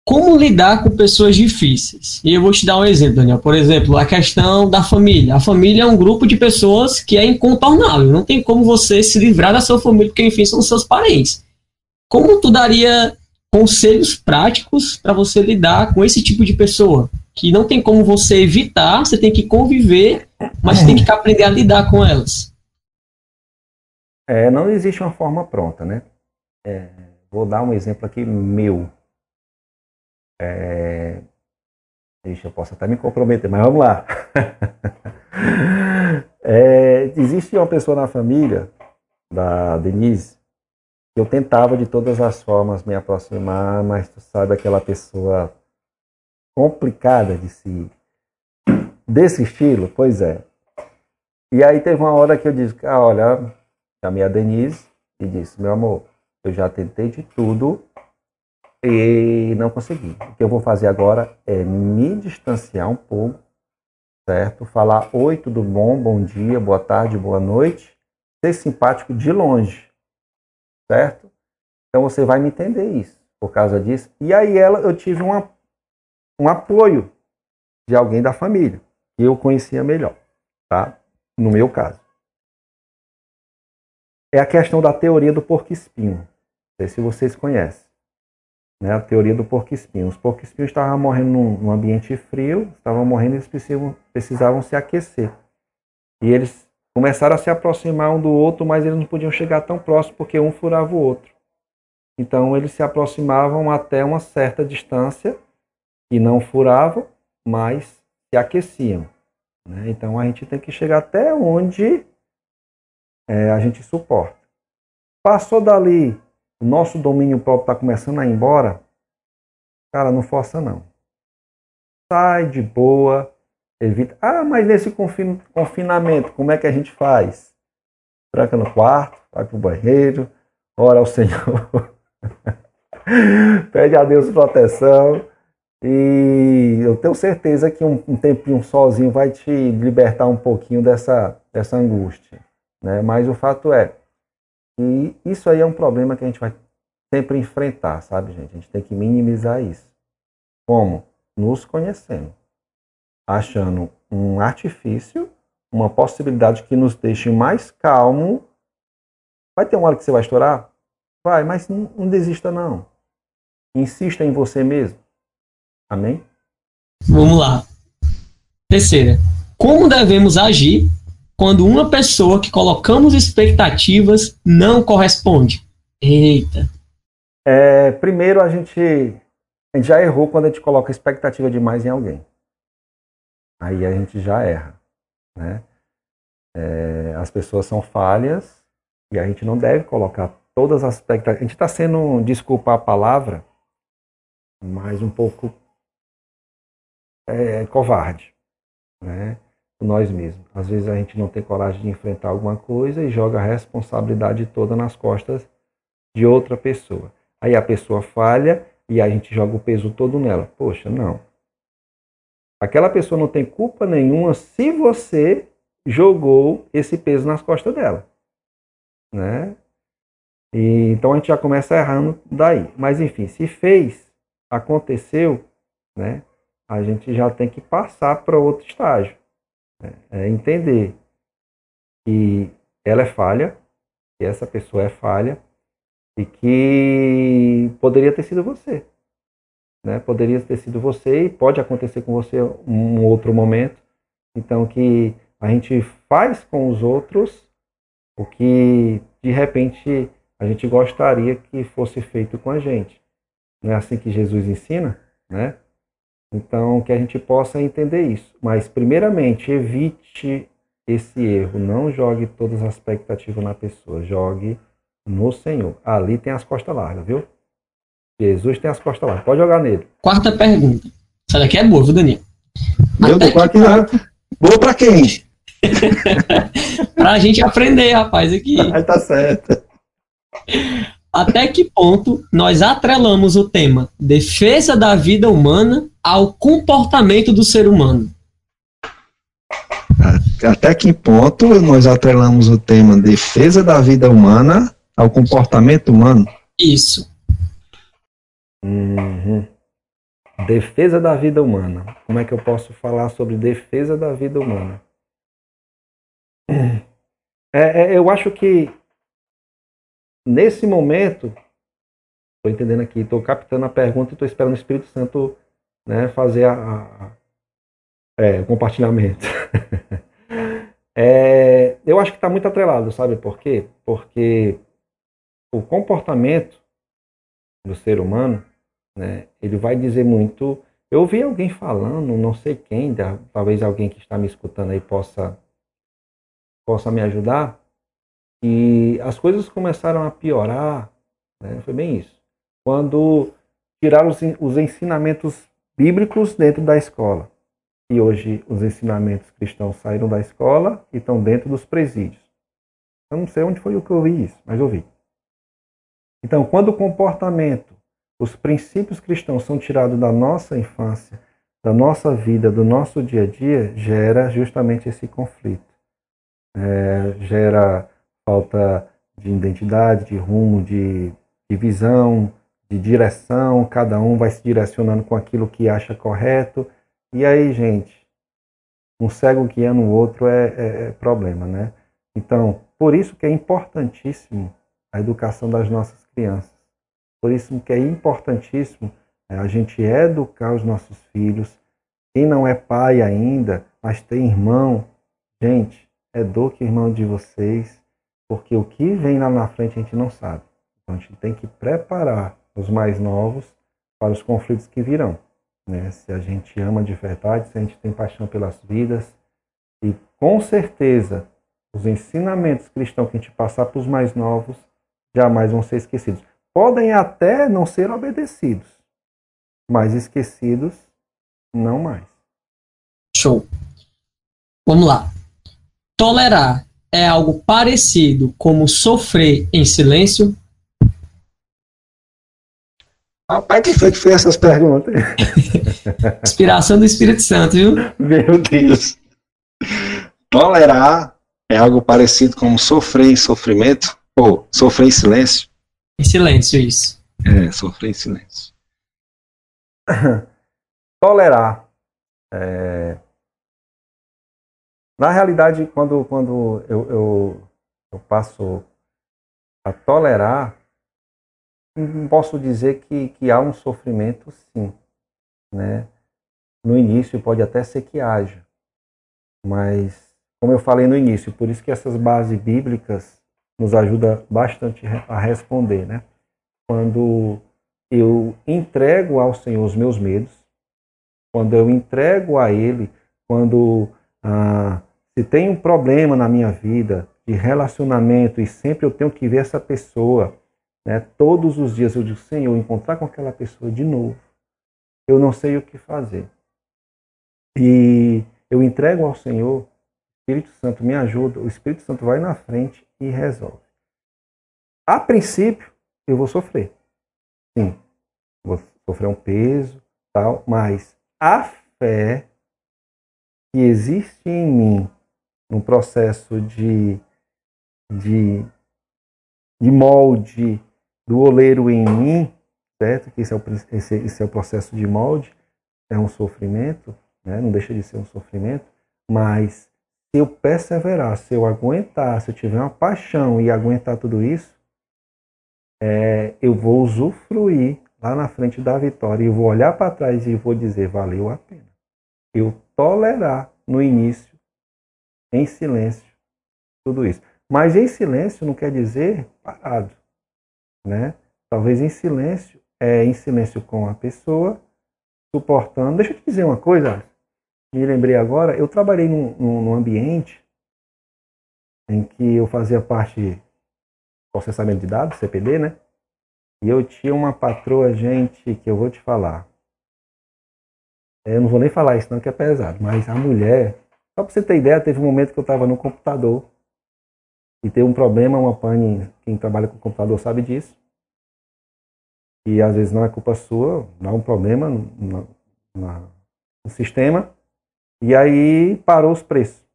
Como lidar com pessoas difíceis? E eu vou te dar um exemplo, Daniel. Por exemplo, a questão da família. A família é um grupo de pessoas que é incontornável. Não tem como você se livrar da sua família, porque, enfim, são seus parentes. Como tu daria conselhos práticos para você lidar com esse tipo de pessoa? Que não tem como você evitar, você tem que conviver, mas tem que aprender a lidar com elas. É, não existe uma forma pronta, né? É, vou dar um exemplo aqui meu. É... Ixi, eu posso até me comprometer, mas vamos lá. é, existe uma pessoa na família da Denise que eu tentava de todas as formas me aproximar, mas tu sabe aquela pessoa complicada de se desse estilo? Pois é. E aí teve uma hora que eu disse, ah, olha, chamei a Denise e disse, meu amor, eu já tentei de tudo e não consegui. O que eu vou fazer agora é me distanciar um pouco, certo? Falar oi, tudo bom, bom dia, boa tarde, boa noite, ser simpático de longe, certo? Então você vai me entender isso por causa disso. E aí ela, eu tive uma, um apoio de alguém da família que eu conhecia melhor, tá? No meu caso. É a questão da teoria do porco-espinho. Não sei se vocês conhecem né, a teoria do porco-espinho. Os porco-espinhos estavam morrendo num, num, ambiente frio, estavam morrendo e eles precisavam, precisavam se aquecer. E eles começaram a se aproximar um do outro, mas eles não podiam chegar tão próximo porque um furava o outro. Então eles se aproximavam até uma certa distância e não furavam, mas se aqueciam. Né? Então a gente tem que chegar até onde é, a gente suporta. Passou dali o nosso domínio próprio está começando a ir embora, cara, não força não. Sai de boa, evita. Ah, mas nesse confin... confinamento, como é que a gente faz? Tranca no quarto, vai pro banheiro, ora ao Senhor, pede a Deus proteção. E eu tenho certeza que um, um, tempinho sozinho vai te libertar um pouquinho dessa, dessa angústia. Né? Mas o fato é, e isso aí é um problema que a gente vai sempre enfrentar, sabe, gente? A gente tem que minimizar isso. Como? Nos conhecendo. Achando um artifício, uma possibilidade que nos deixe mais calmo. Vai ter uma hora que você vai estourar? Vai, mas não, não desista não. Insista em você mesmo. Amém? Vamos lá. Terceira. Como devemos agir quando uma pessoa que colocamos expectativas não corresponde? Eita. É, primeiro, a gente, a gente já errou quando a gente coloca expectativa demais em alguém. Aí a gente já erra. Né? É, as pessoas são falhas e a gente não deve colocar todas as expectativas. A gente está sendo, desculpa a palavra, mas um pouco é, covarde. Né? Nós mesmos. Às vezes a gente não tem coragem de enfrentar alguma coisa e joga a responsabilidade toda nas costas de outra pessoa. Aí a pessoa falha e a gente joga o peso todo nela. Poxa, não. Aquela pessoa não tem culpa nenhuma se você jogou esse peso nas costas dela. Né? E, então a gente já começa errando daí. Mas enfim, se fez, aconteceu, né? A gente já tem que passar para outro estágio. É, é entender que ela é falha, que essa pessoa é falha e que poderia ter sido você. Né? Poderia ter sido você e pode acontecer com você um outro momento. Então que a gente faz com os outros o que de repente a gente gostaria que fosse feito com a gente. Não é assim que Jesus ensina, né? Então, que a gente possa entender isso. Mas, primeiramente, evite esse erro. Não jogue todas as expectativas na pessoa. Jogue no Senhor. Ali tem as costas largas, viu? Jesus tem as costas largas. Pode jogar nele. Quarta pergunta. Essa daqui é boa, viu, Daniel? Meu Deus, que... Boa pra quem? pra gente aprender, rapaz, aqui. Aí tá certo. Até que ponto nós atrelamos o tema defesa da vida humana ao comportamento do ser humano? até que ponto nós atrelamos o tema defesa da vida humana ao comportamento humano? Isso. Uhum. Defesa da vida humana. Como é que eu posso falar sobre defesa da vida humana? É, é, eu acho que nesse momento, estou entendendo aqui, estou captando a pergunta e estou esperando o Espírito Santo né, fazer a, a, é, o compartilhamento. é, eu acho que está muito atrelado, sabe por quê? Porque o comportamento do ser humano, né, ele vai dizer muito. Eu ouvi alguém falando, não sei quem, talvez alguém que está me escutando aí possa possa me ajudar. E as coisas começaram a piorar, né? foi bem isso. Quando tiraram os, os ensinamentos bíblicos dentro da escola. E hoje os ensinamentos cristãos saíram da escola e estão dentro dos presídios. Eu não sei onde foi o que eu ouvi isso, mas eu vi. Então, quando o comportamento, os princípios cristãos são tirados da nossa infância, da nossa vida, do nosso dia a dia, gera justamente esse conflito é, gera falta de identidade, de rumo, de, de visão, de direção, cada um vai se direcionando com aquilo que acha correto. E aí, gente, um cego guiando o outro é, é, é, problema, né? Então, por isso que é importantíssimo a educação das nossas crianças. Por isso que é importantíssimo é, a gente educar os nossos filhos. Quem não é pai ainda, mas tem irmão, gente, eduque irmão de vocês, porque o que vem lá na frente a gente não sabe. Então a gente tem que preparar os mais novos para os conflitos que virão. Né? Se a gente ama de verdade, se a gente tem paixão pelas vidas, e com certeza os ensinamentos cristãos que a gente passar para os mais novos jamais vão ser esquecidos. Podem até não ser obedecidos, mas esquecidos não mais. Show. Vamos lá. Tolerar é algo parecido como sofrer em silêncio? Rapaz, quem foi que fez essas perguntas? Inspiração do Espírito Santo, viu? Meu Deus. Tolerar é algo parecido como sofrer em sofrimento? Ou sofrer em silêncio? Em silêncio, isso. É, sofrer em silêncio. Tolerar. É, na realidade, quando, quando eu, eu, eu passo a tolerar, não posso dizer que, que há um sofrimento, sim. Né? No início pode até ser que haja, mas como eu falei no início, por isso que essas bases bíblicas nos ajudam bastante a responder, né? Quando eu entrego ao Senhor os meus medos, quando eu entrego a Ele, quando ah, se tem um problema na minha vida de relacionamento e sempre eu tenho que ver essa pessoa, né, todos os dias eu digo, Senhor, encontrar com aquela pessoa de novo, eu não sei o que fazer. E eu entrego ao Senhor, Espírito Santo me ajuda, o Espírito Santo vai na frente e resolve. A princípio, eu vou sofrer. Sim, vou sofrer um peso, tal, mas a fé que existe em mim num processo de, de, de molde do oleiro em mim, certo? Que esse é o, esse, esse é o processo de molde, é um sofrimento, né? não deixa de ser um sofrimento, mas se eu perseverar, se eu aguentar, se eu tiver uma paixão e aguentar tudo isso, é, eu vou usufruir lá na frente da vitória e vou olhar para trás e vou dizer valeu a pena. Eu tolerar no início em silêncio tudo isso. Mas em silêncio não quer dizer parado, né? Talvez em silêncio é em silêncio com a pessoa, suportando. Deixa eu te dizer uma coisa, me lembrei agora, eu trabalhei num, num ambiente em que eu fazia parte do processamento de dados, CPD, né? E eu tinha uma patroa, gente, que eu vou te falar. Eu não vou nem falar isso não, que é pesado, mas a mulher só para você ter ideia, teve um momento que eu estava no computador e teve um problema, uma pane, quem trabalha com computador sabe disso. E às vezes não é culpa sua, dá um problema no, no, no sistema. E aí parou os preços.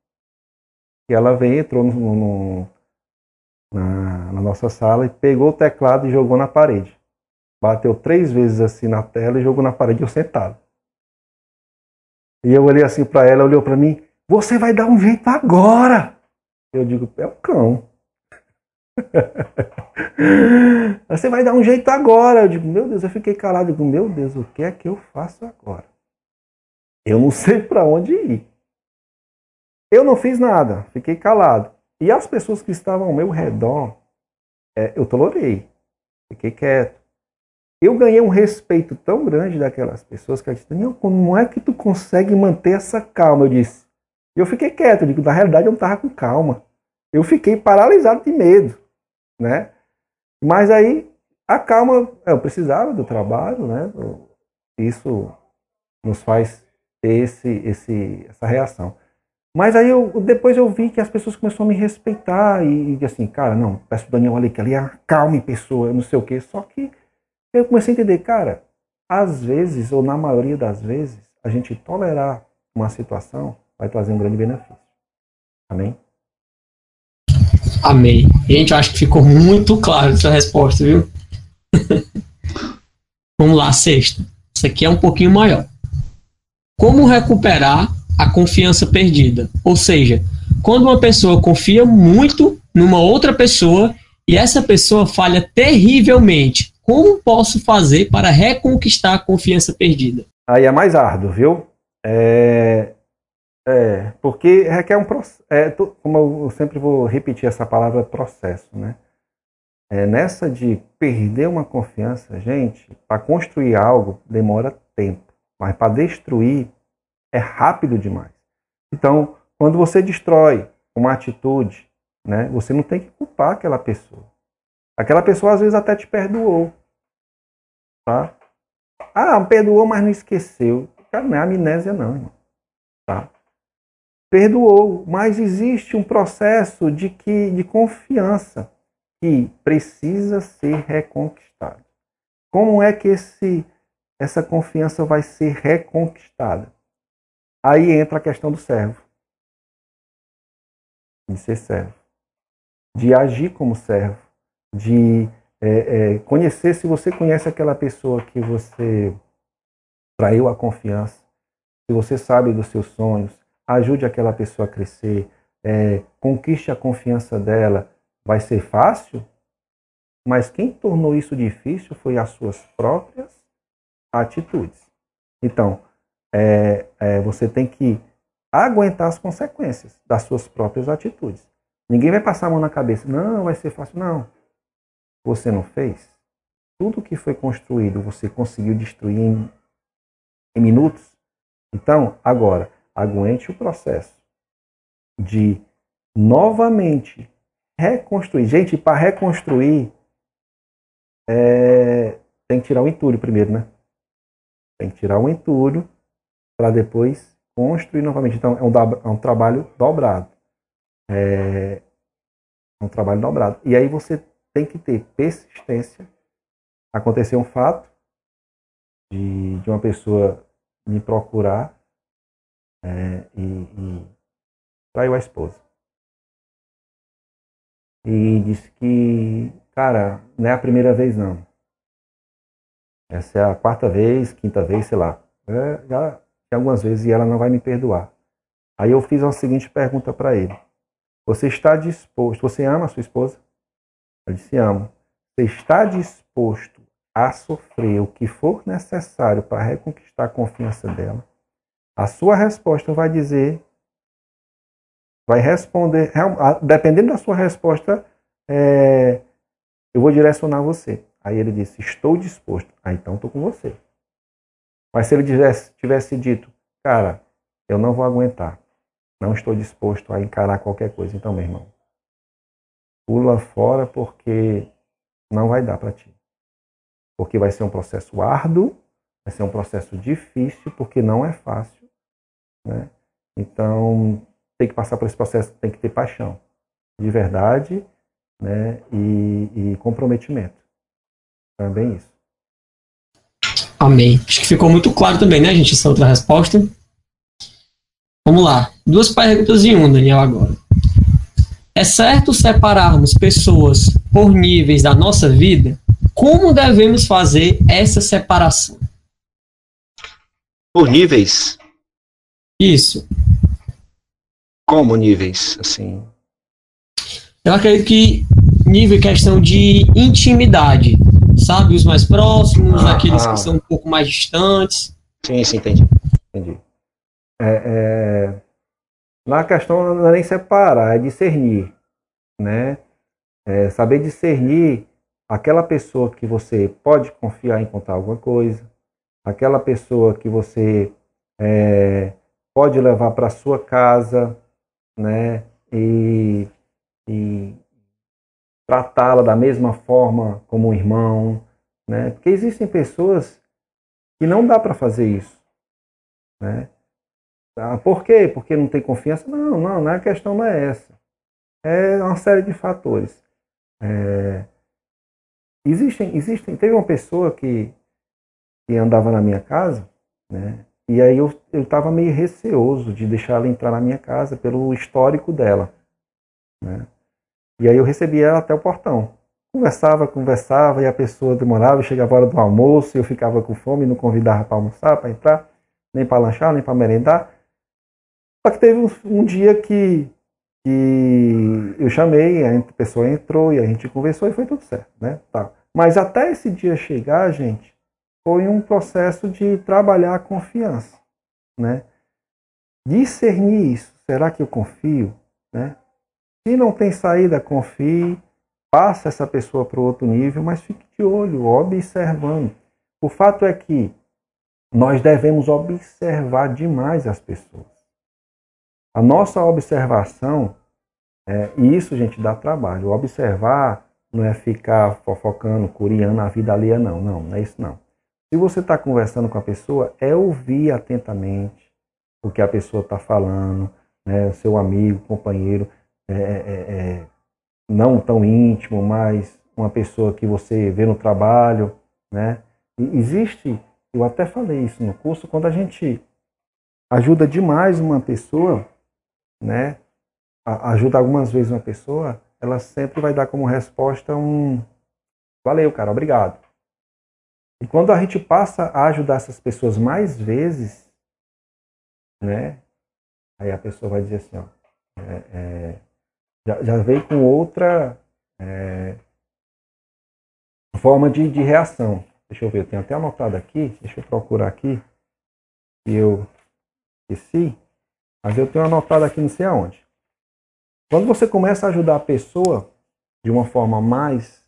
E ela veio, entrou no, na, na nossa sala e pegou o teclado e jogou na parede. Bateu três vezes assim na tela e jogou na parede eu sentado. E eu olhei assim para ela, olhou para mim, você vai dar um jeito agora. Eu digo, é o cão. você vai dar um jeito agora. Eu digo, meu Deus, eu fiquei calado. Eu digo, meu Deus, o que é que eu faço agora? Eu não sei para onde ir. Eu não fiz nada, fiquei calado. E as pessoas que estavam ao meu redor, é, eu tolerei, fiquei quieto. Eu ganhei um respeito tão grande daquelas pessoas que eu disse, como é que tu consegue manter essa calma? Eu disse. E eu fiquei quieto, eu digo, na realidade eu não estava com calma. Eu fiquei paralisado de medo, né? Mas aí a calma, eu precisava do trabalho, né? Isso nos faz ter esse, esse, essa reação. Mas aí eu, depois eu vi que as pessoas começaram a me respeitar e, e assim, cara, não, peço o Daniel, olha que ali é calme pessoa, não sei o quê. Só que eu comecei a entender, cara, às vezes, ou na maioria das vezes, a gente tolerar uma situação vai trazer um grande benefício. Amém? Amém. Gente, eu acho que ficou muito claro essa resposta, viu? Vamos lá, sexta. Isso aqui é um pouquinho maior. Como recuperar a confiança perdida? Ou seja, quando uma pessoa confia muito numa outra pessoa e essa pessoa falha terrivelmente, como posso fazer para reconquistar a confiança perdida? Aí é mais árduo, viu? É, é porque requer um processo. É, como eu sempre vou repetir essa palavra processo, né? É, nessa de perder uma confiança, gente, para construir algo demora tempo, mas para destruir é rápido demais. Então, quando você destrói uma atitude, né, você não tem que culpar aquela pessoa. Aquela pessoa às vezes até te perdoou. Tá? Ah, perdoou, mas não esqueceu. Cara, não é amnésia, não, irmão. Tá? Perdoou, mas existe um processo de, que, de confiança que precisa ser reconquistado. Como é que esse, essa confiança vai ser reconquistada? Aí entra a questão do servo. De ser servo. De agir como servo de é, é, conhecer se você conhece aquela pessoa que você traiu a confiança, se você sabe dos seus sonhos, ajude aquela pessoa a crescer, é, conquiste a confiança dela. Vai ser fácil? Mas quem tornou isso difícil foi as suas próprias atitudes. Então, é, é, você tem que aguentar as consequências das suas próprias atitudes. Ninguém vai passar a mão na cabeça. Não, vai ser fácil. Não você não fez? Tudo que foi construído você conseguiu destruir em, em minutos? Então, agora, aguente o processo de novamente reconstruir. Gente, para reconstruir, é, tem que tirar o entulho primeiro, né? Tem que tirar o entulho para depois construir novamente. Então, é um, é um trabalho dobrado. É, é um trabalho dobrado. E aí você tem que ter persistência. Aconteceu um fato de, de uma pessoa me procurar é, e, e traiu a esposa. E disse que, cara, não é a primeira vez não. Essa é a quarta vez, quinta vez, sei lá. É, já algumas vezes e ela não vai me perdoar. Aí eu fiz a seguinte pergunta para ele: Você está disposto? Você ama a sua esposa? Eu disse: amo. Você está disposto a sofrer o que for necessário para reconquistar a confiança dela? A sua resposta vai dizer, vai responder, dependendo da sua resposta, é, eu vou direcionar você. Aí ele disse: Estou disposto. Ah, então estou com você. Mas se ele tivesse, tivesse dito: Cara, eu não vou aguentar, não estou disposto a encarar qualquer coisa, então, meu irmão, pula fora porque não vai dar para ti. Porque vai ser um processo árduo, vai ser um processo difícil, porque não é fácil. Né? Então, tem que passar por esse processo, tem que ter paixão de verdade né? e, e comprometimento. Também isso. Amém. Acho que ficou muito claro também, né, gente, essa outra resposta. Vamos lá. Duas perguntas em um, Daniel, agora. É certo separarmos pessoas por níveis da nossa vida? Como devemos fazer essa separação? Por níveis? Isso. Como níveis, assim? Eu acredito que nível questão de intimidade, sabe? Os mais próximos, ah, aqueles ah. que são um pouco mais distantes. Sim, sim, entendi. entendi. É, é... Na questão não é nem separar, é discernir, né? É saber discernir aquela pessoa que você pode confiar em contar alguma coisa, aquela pessoa que você é, pode levar para sua casa, né? E, e tratá-la da mesma forma como um irmão, né? Porque existem pessoas que não dá para fazer isso, né? Ah, por quê? Porque não tem confiança? Não, não, não, a questão não é essa. É uma série de fatores. É... Existem, existem. Teve uma pessoa que, que andava na minha casa, né? E aí eu estava meio receoso de deixar ela entrar na minha casa pelo histórico dela, né? E aí eu recebia ela até o portão. Conversava, conversava, e a pessoa demorava, chegava a hora do almoço, e eu ficava com fome, não convidava para almoçar, para entrar, nem para lanchar, nem para merendar. Só que teve um, um dia que, que eu chamei, a pessoa entrou e a gente conversou e foi tudo certo, né? Tá. Mas até esse dia chegar, gente, foi um processo de trabalhar a confiança, né? Discernir isso. Será que eu confio, né? Se não tem saída, confie, passe essa pessoa para outro nível, mas fique de olho, observando. O fato é que nós devemos observar demais as pessoas. A nossa observação, é, e isso, gente, dá trabalho. Observar não é ficar fofocando, curiando a vida alheia, não. Não, não é isso não. Se você está conversando com a pessoa, é ouvir atentamente o que a pessoa está falando, né, seu amigo, companheiro. É, é, é, não tão íntimo, mas uma pessoa que você vê no trabalho, né? E existe, eu até falei isso no curso, quando a gente ajuda demais uma pessoa, né? Ajuda algumas vezes uma pessoa, ela sempre vai dar como resposta um valeu, cara, obrigado. E quando a gente passa a ajudar essas pessoas mais vezes, né? Aí a pessoa vai dizer assim, ó, é, é, já, já veio com outra é, forma de, de reação. Deixa eu ver, eu tenho até anotado aqui, deixa eu procurar aqui, que eu esqueci, mas eu tenho anotado aqui não sei aonde. Quando você começa a ajudar a pessoa de uma forma mais,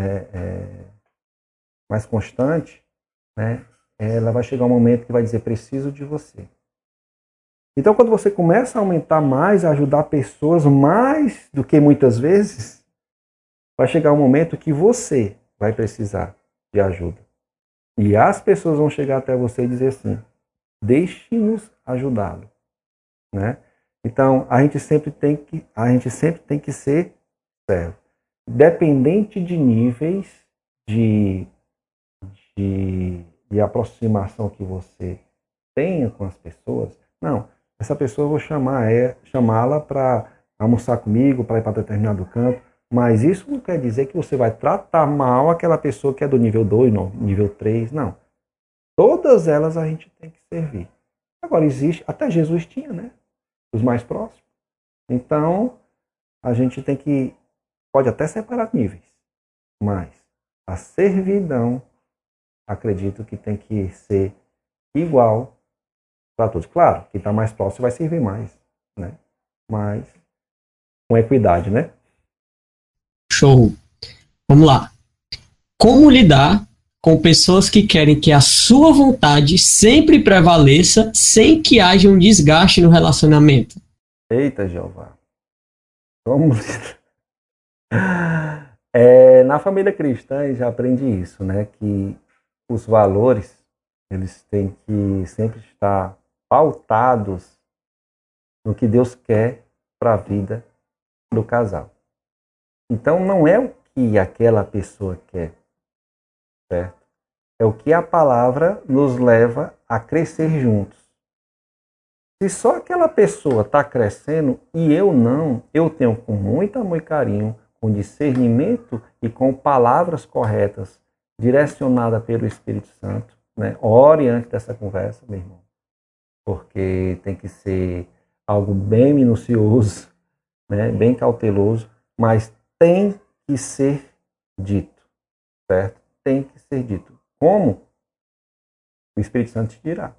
é, é, mais constante, né, ela vai chegar um momento que vai dizer, preciso de você. Então, quando você começa a aumentar mais, a ajudar pessoas mais do que muitas vezes, vai chegar um momento que você vai precisar de ajuda. E as pessoas vão chegar até você e dizer assim: deixe-nos ajudá-lo, né? Então, a gente sempre tem que a gente sempre tem que ser servo. Dependente de níveis de, de, de aproximação que você tenha com as pessoas, não, essa pessoa eu vou chamar é chamá-la para almoçar comigo, para ir para determinado canto, mas isso não quer dizer que você vai tratar mal aquela pessoa que é do nível 2, não, nível 3, não. Todas elas a gente tem que servir. Agora existe, até Jesus tinha, né? Os mais próximos. Então, a gente tem que pode até separar níveis, mas a servidão acredito que tem que ser igual para todos. Claro, quem está mais próximo vai servir mais, né? Mas com equidade, né? Show. Vamos lá. Como lidar com pessoas que querem que a sua vontade sempre prevaleça sem que haja um desgaste no relacionamento? Eita, Jeová. Vamos. É, na família cristã já aprendi isso, né? Que os valores eles têm que sempre estar pautados no que Deus quer para a vida do casal. Então não é o que aquela pessoa quer, certo? É o que a palavra nos leva a crescer juntos. Se só aquela pessoa está crescendo e eu não, eu tenho com muito amor e carinho, com discernimento e com palavras corretas, direcionada pelo Espírito Santo, né? Ore antes dessa conversa, meu irmão, porque tem que ser algo bem minucioso, né? Bem cauteloso, mas tem que ser dito, certo? Tem que ser dito. Como? O Espírito Santo te dirá,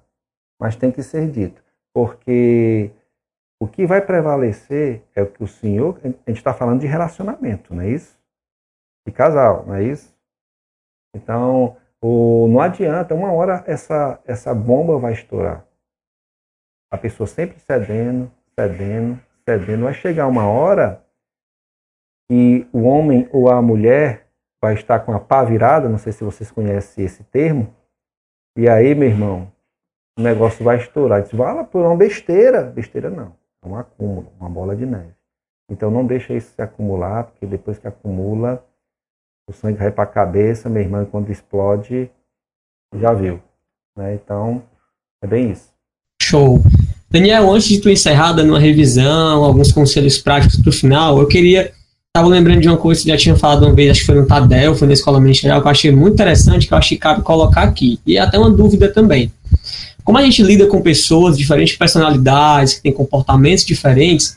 mas tem que ser dito porque o que vai prevalecer é o que o Senhor. A gente está falando de relacionamento, não é isso? De casal, não é isso? Então, o, não adianta, uma hora essa, essa bomba vai estourar. A pessoa sempre cedendo, cedendo, cedendo. Vai chegar uma hora que o homem ou a mulher vai estar com a pá virada, não sei se vocês conhecem esse termo. E aí, meu irmão, o negócio vai estourar. Diz, fala por uma besteira. Besteira não, é um acúmulo, uma bola de neve. Então não deixa isso se acumular, porque depois que acumula, o sangue vai para a cabeça, meu irmão, quando explode, já viu. Né? Então, é bem isso. Show. Daniel, antes de tu encerrar, dando uma revisão, alguns conselhos práticos para o final, eu queria. Estava lembrando de uma coisa que já tinha falado uma vez, acho que foi no Tadel, foi na Escola Ministerial, que eu achei muito interessante, que eu acho que cabe colocar aqui. E até uma dúvida também. Como a gente lida com pessoas, diferentes personalidades, que têm comportamentos diferentes,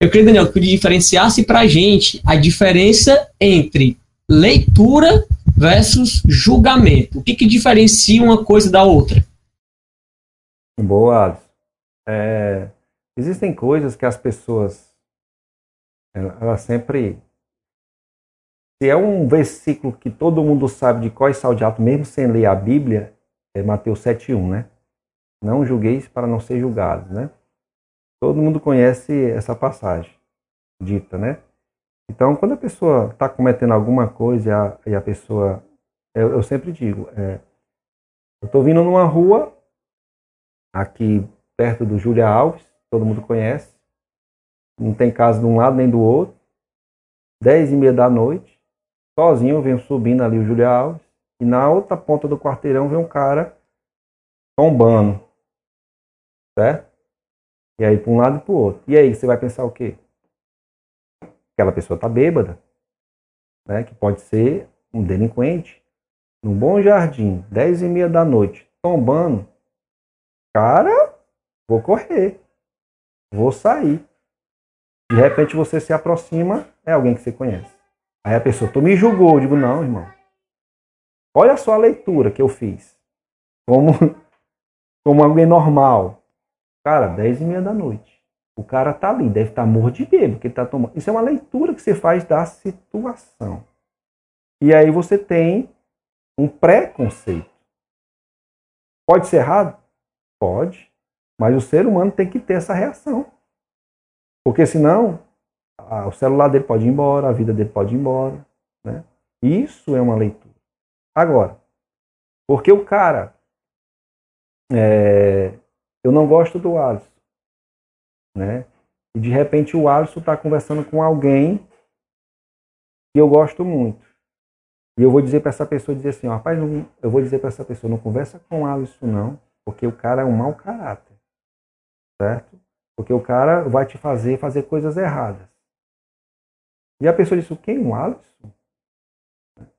eu queria, Daniel, que tu diferenciasse para a gente a diferença entre leitura versus julgamento. O que, que diferencia uma coisa da outra? Boa, é, existem coisas que as pessoas elas sempre se é um versículo que todo mundo sabe de qual é salteado, mesmo sem ler a Bíblia, é Mateus 7:1, né? Não julgueis para não ser julgados, né? Todo mundo conhece essa passagem dita, né? Então, quando a pessoa está cometendo alguma coisa e a, e a pessoa, eu, eu, sempre digo, é, eu estou vindo numa rua aqui perto do Júlia Alves, todo mundo conhece, não tem casa de um lado nem do outro, dez e meia da noite, sozinho venho subindo ali o Júlia Alves e na outra ponta do quarteirão vem um cara tombando certo? E aí, para um lado e para o outro. E aí, você vai pensar o quê? Aquela pessoa está bêbada, né? que pode ser um delinquente. No Bom Jardim, 10 e meia da noite, tombando. Cara, vou correr. Vou sair. De repente você se aproxima, é alguém que você conhece. Aí a pessoa, tu me julgou. Eu digo, não, irmão. Olha só a leitura que eu fiz. Como, como alguém normal. Cara, 10 e meia da noite. O cara tá ali, deve estar tá morto de bêbado, que ele tá tomando. Isso é uma leitura que você faz da situação. E aí você tem um preconceito. Pode ser errado? Pode. Mas o ser humano tem que ter essa reação. Porque senão, a, o celular dele pode ir embora, a vida dele pode ir embora. Né? Isso é uma leitura. Agora, porque o cara é, eu não gosto do Alisson. Né? E de repente o Alisson está conversando com alguém que eu gosto muito. E eu vou dizer para essa pessoa dizer assim, ó, rapaz, não, eu vou dizer para essa pessoa, não conversa com o Alisson não, porque o cara é um mau caráter. Certo? Porque o cara vai te fazer fazer coisas erradas. E a pessoa disse, quem? O Alisson?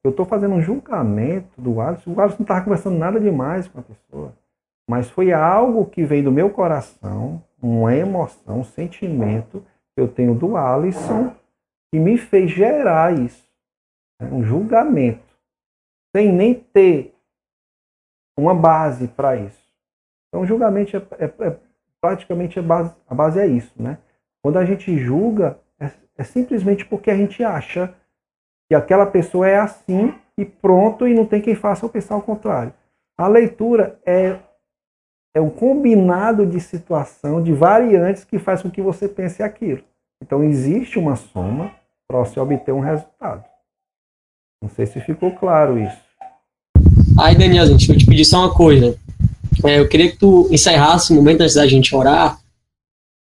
Eu estou fazendo um julgamento do Alisson. O Alisson não estava conversando nada demais com a pessoa mas foi algo que veio do meu coração, uma emoção, um sentimento que eu tenho do Alisson que me fez gerar isso, né? um julgamento, sem nem ter uma base para isso. Então, julgamento é, é, é praticamente a base, a base é isso, né? Quando a gente julga, é, é simplesmente porque a gente acha que aquela pessoa é assim e pronto, e não tem quem faça o pensar ao contrário. A leitura é é um combinado de situação, de variantes que faz com que você pense aquilo. Então existe uma soma para você obter um resultado. Não sei se ficou claro isso. Aí, Daniel, gente, eu te pedir só uma coisa. É, eu queria que tu encerrasse o momento antes da gente orar,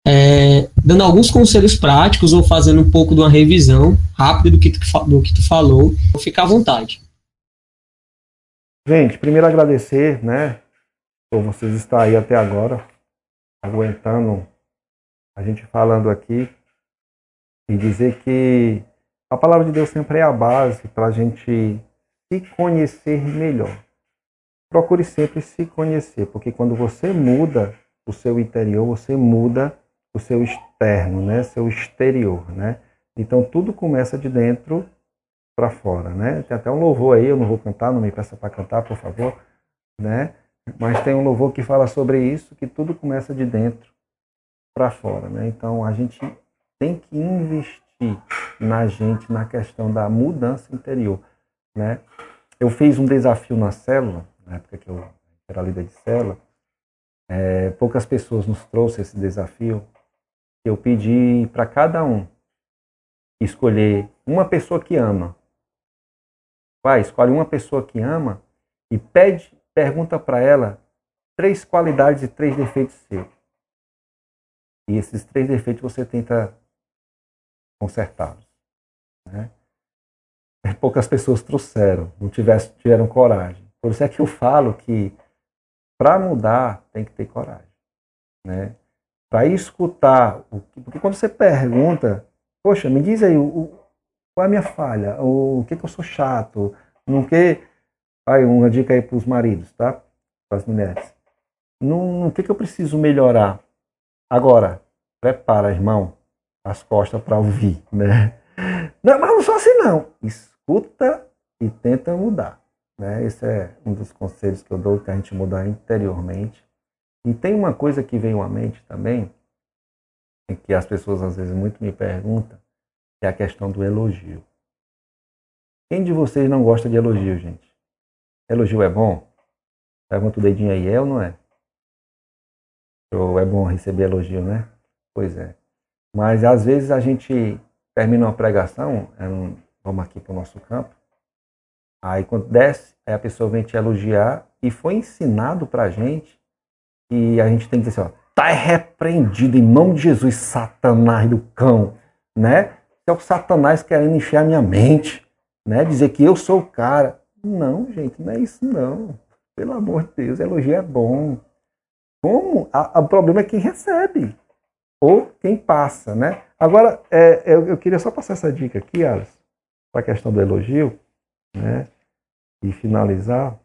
é, dando alguns conselhos práticos ou fazendo um pouco de uma revisão rápida do que tu, do que tu falou. Fica à vontade. Gente, primeiro agradecer, né, por vocês estar aí até agora. aguentando a gente falando aqui e dizer que a palavra de Deus sempre é a base para a gente se conhecer melhor. Procure sempre se conhecer, porque quando você muda o seu interior, você muda o seu externo, né? Seu exterior, né? Então tudo começa de dentro para fora, né? Tem até um louvor aí, eu não vou cantar, não me peça para cantar, por favor, né? Mas tem um louvor que fala sobre isso, que tudo começa de dentro para fora, né? Então a gente tem que investir na gente na questão da mudança interior, né? Eu fiz um desafio na célula, na época que eu era líder de célula, é, poucas pessoas nos trouxe esse desafio. Eu pedi para cada um escolher uma pessoa que ama. Vai, escolhe uma pessoa que ama e pede, pergunta para ela três qualidades e três defeitos seus. E esses três defeitos você tenta consertá-los. Né? Poucas pessoas trouxeram, não tivesse, tiveram coragem. Por isso é que eu falo que para mudar tem que ter coragem. Né? Para escutar, porque quando você pergunta, poxa, me diz aí, o, qual é a minha falha? O, o que, que eu sou chato? Não que. Aí, uma dica aí para os maridos, tá? Para as mulheres. No, no que, que eu preciso melhorar? Agora, prepara, irmão, as costas para ouvir, né? Não, mas não sou assim não. Escuta e tenta mudar. Né? Esse é um dos conselhos que eu dou que a gente mudar interiormente. E tem uma coisa que veio à mente também, que as pessoas às vezes muito me perguntam, que é a questão do elogio. Quem de vocês não gosta de elogio, gente? Elogio é bom? Levanta o dedinho aí, é ou não é? Ou é bom receber elogio, né? Pois é. Mas às vezes a gente termina uma pregação, é vamos aqui para o nosso campo, aí quando desce, aí a pessoa vem te elogiar e foi ensinado para a gente e a gente tem que dizer assim, ó, tá repreendido em nome de Jesus, Satanás do cão, né? É o Satanás querendo encher a minha mente, né? Dizer que eu sou o cara. Não, gente, não é isso não. Pelo amor de Deus, elogio é bom. Como? o problema é quem recebe ou quem passa, né? Agora, é, eu, eu, queria só passar essa dica aqui, Alice, para a questão do elogio, né? E finalizar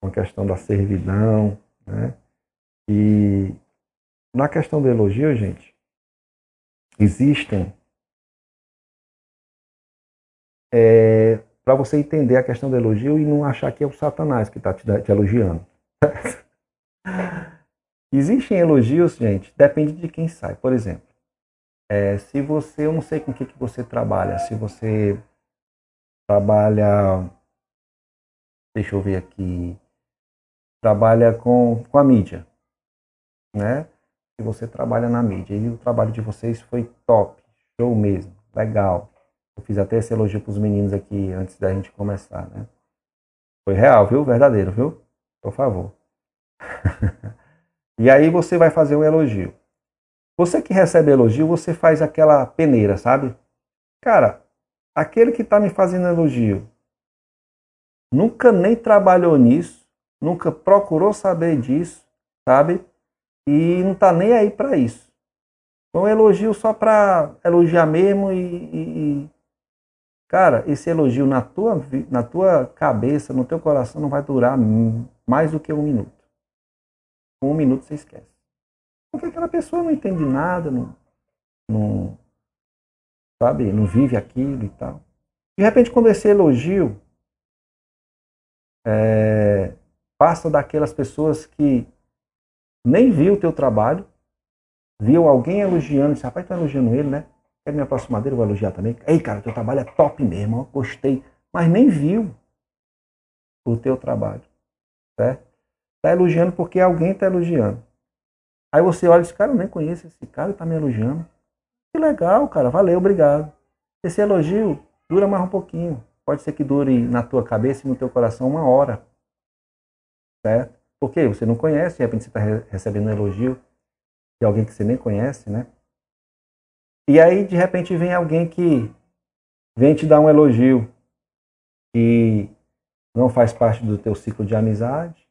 com a questão da servidão, né? E na questão do elogio, gente, existem é, para você entender a questão do elogio e não achar que é o Satanás que está te, te elogiando. Existem elogios, gente, depende de quem sai. Por exemplo, é, se você, eu não sei com o que, que você trabalha, se você trabalha, deixa eu ver aqui, trabalha com, com a mídia, né? Se você trabalha na mídia e o trabalho de vocês foi top, show mesmo, legal. Fiz até esse elogio para os meninos aqui antes da gente começar, né? Foi real, viu? Verdadeiro, viu? Por favor. E aí você vai fazer um elogio. Você que recebe elogio, você faz aquela peneira, sabe? Cara, aquele que está me fazendo elogio nunca nem trabalhou nisso, nunca procurou saber disso, sabe? E não está nem aí para isso. Foi um elogio só para elogiar mesmo e, e, cara, esse elogio na tua, na tua cabeça, no teu coração não vai durar mais do que um minuto. Um minuto você esquece. Porque aquela pessoa não entende nada, não, não sabe, não vive aquilo e tal. De repente, quando esse elogio é, passa daquelas pessoas que nem viu o teu trabalho, viu alguém elogiando, disse, rapaz, tá elogiando ele, né? Quer me aproximar dele, vou elogiar também. Ei, cara, teu trabalho é top mesmo, gostei. Mas nem viu o teu trabalho, certo? Está elogiando porque alguém está elogiando. Aí você olha e diz, cara, eu nem conheço esse cara está me elogiando. Que legal, cara, valeu, obrigado. Esse elogio dura mais um pouquinho. Pode ser que dure na tua cabeça e no teu coração uma hora. Certo? Porque você não conhece, de repente você está recebendo um elogio de alguém que você nem conhece, né? E aí, de repente, vem alguém que vem te dar um elogio que não faz parte do teu ciclo de amizade,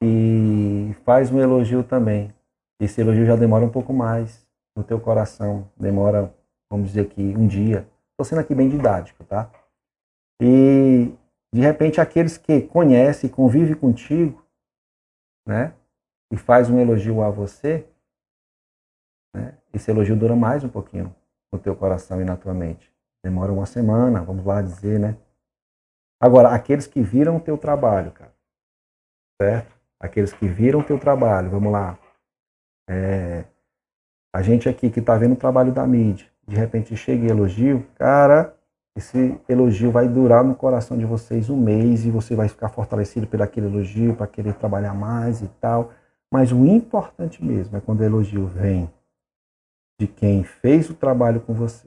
e faz um elogio também esse elogio já demora um pouco mais no teu coração, demora, vamos dizer aqui, um dia. Estou sendo aqui bem didático, tá? E de repente aqueles que conhecem convivem contigo, né? E faz um elogio a você, né? Esse elogio dura mais um pouquinho no teu coração e na tua mente. Demora uma semana, vamos lá dizer, né? Agora, aqueles que viram o teu trabalho, cara, certo? Aqueles que viram o teu trabalho, vamos lá. É, a gente aqui que está vendo o trabalho da mídia, de repente chega e elogio, cara, esse elogio vai durar no coração de vocês um mês e você vai ficar fortalecido por aquele elogio, para querer trabalhar mais e tal. Mas o importante mesmo é quando o elogio vem de quem fez o trabalho com você.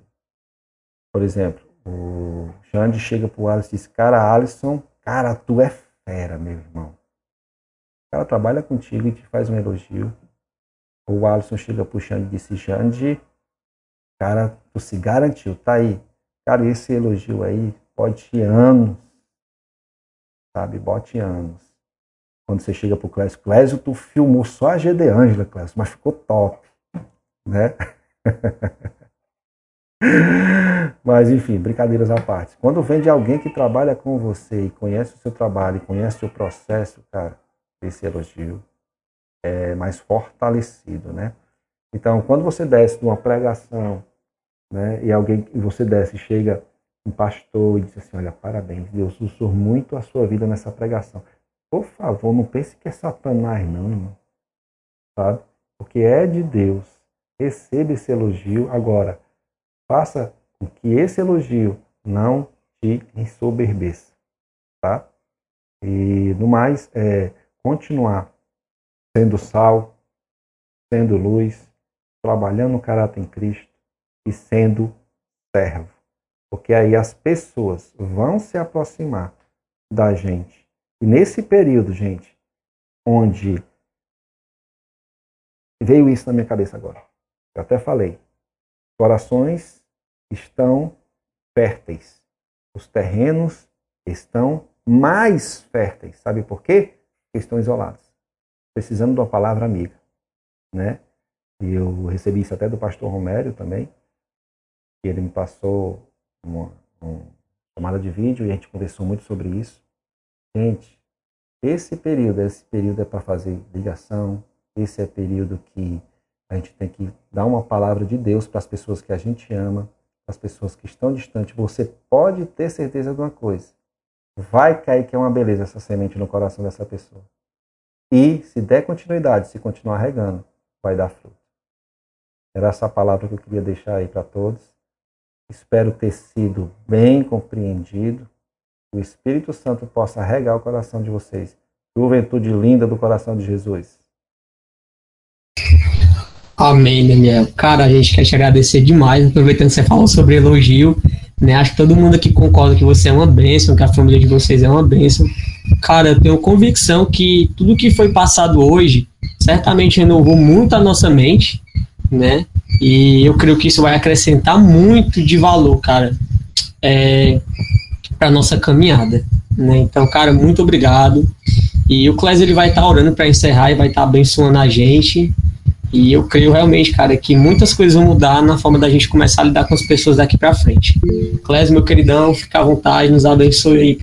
Por exemplo, o Xande chega pro Alisson e diz, cara, Alisson, cara, tu é fera, meu irmão. O cara trabalha contigo e te faz um elogio. O Alisson chega pro Xande e diz, Xande, cara, tu se garantiu, tá aí. Cara, esse elogio aí pode ir anos, sabe? Bote anos. Quando você chega pro Clésio, Clésio, tu filmou só a GD Ângela, Clésio, mas ficou top, né? Mas enfim, brincadeiras à parte. Quando vem de alguém que trabalha com você e conhece o seu trabalho, conhece o seu processo, cara, esse elogio é mais fortalecido, né? Então, quando você desce de uma pregação, né, e alguém e você desce chega um pastor e diz assim, olha, parabéns, Deus usou muito a sua vida nessa pregação. Por favor, não pense que é Satanás, não, irmão. Sabe? Porque é de Deus. Receba esse elogio. Agora, faça com que esse elogio não te ensoberbeça, tá? E no mais, é continuar sendo sal, sendo luz, trabalhando no caráter em Cristo e sendo servo. Porque aí as pessoas vão se aproximar da gente. E nesse período, gente, onde veio isso na minha cabeça agora. Eu até falei. Corações estão férteis. Os terrenos estão mais férteis. Sabe por quê? Porque estão isolados. Precisando de uma palavra amiga. Né? E eu recebi isso até do pastor Romério também. Que ele me passou uma, uma tomada de vídeo e a gente conversou muito sobre isso. Gente, esse período, esse período é para fazer ligação. Esse é período que a gente tem que dar uma palavra de Deus para as pessoas que a gente ama, as pessoas que estão distantes. Você pode ter certeza de uma coisa: vai cair que é uma beleza essa semente no coração dessa pessoa. E se der continuidade, se continuar regando, vai dar fruto. Era essa palavra que eu queria deixar aí para todos. Espero ter sido bem compreendido. O Espírito Santo possa regar o coração de vocês. Juventude linda do coração de Jesus. Amém, Daniel. Cara, a gente quer te agradecer demais, aproveitando que você falou sobre elogio. Né? Acho que todo mundo aqui concorda que você é uma bênção, que a família de vocês é uma bênção. Cara, eu tenho convicção que tudo que foi passado hoje certamente renovou muito a nossa mente, né? E eu creio que isso vai acrescentar muito de valor, cara, é, para nossa caminhada. Né? Então, cara, muito obrigado. E o Clésio ele vai estar tá orando para encerrar e vai estar tá abençoando a gente. E eu creio realmente, cara, que muitas coisas vão mudar na forma da gente começar a lidar com as pessoas daqui para frente. Clésio, meu queridão, fica à vontade, nos abençoe aí.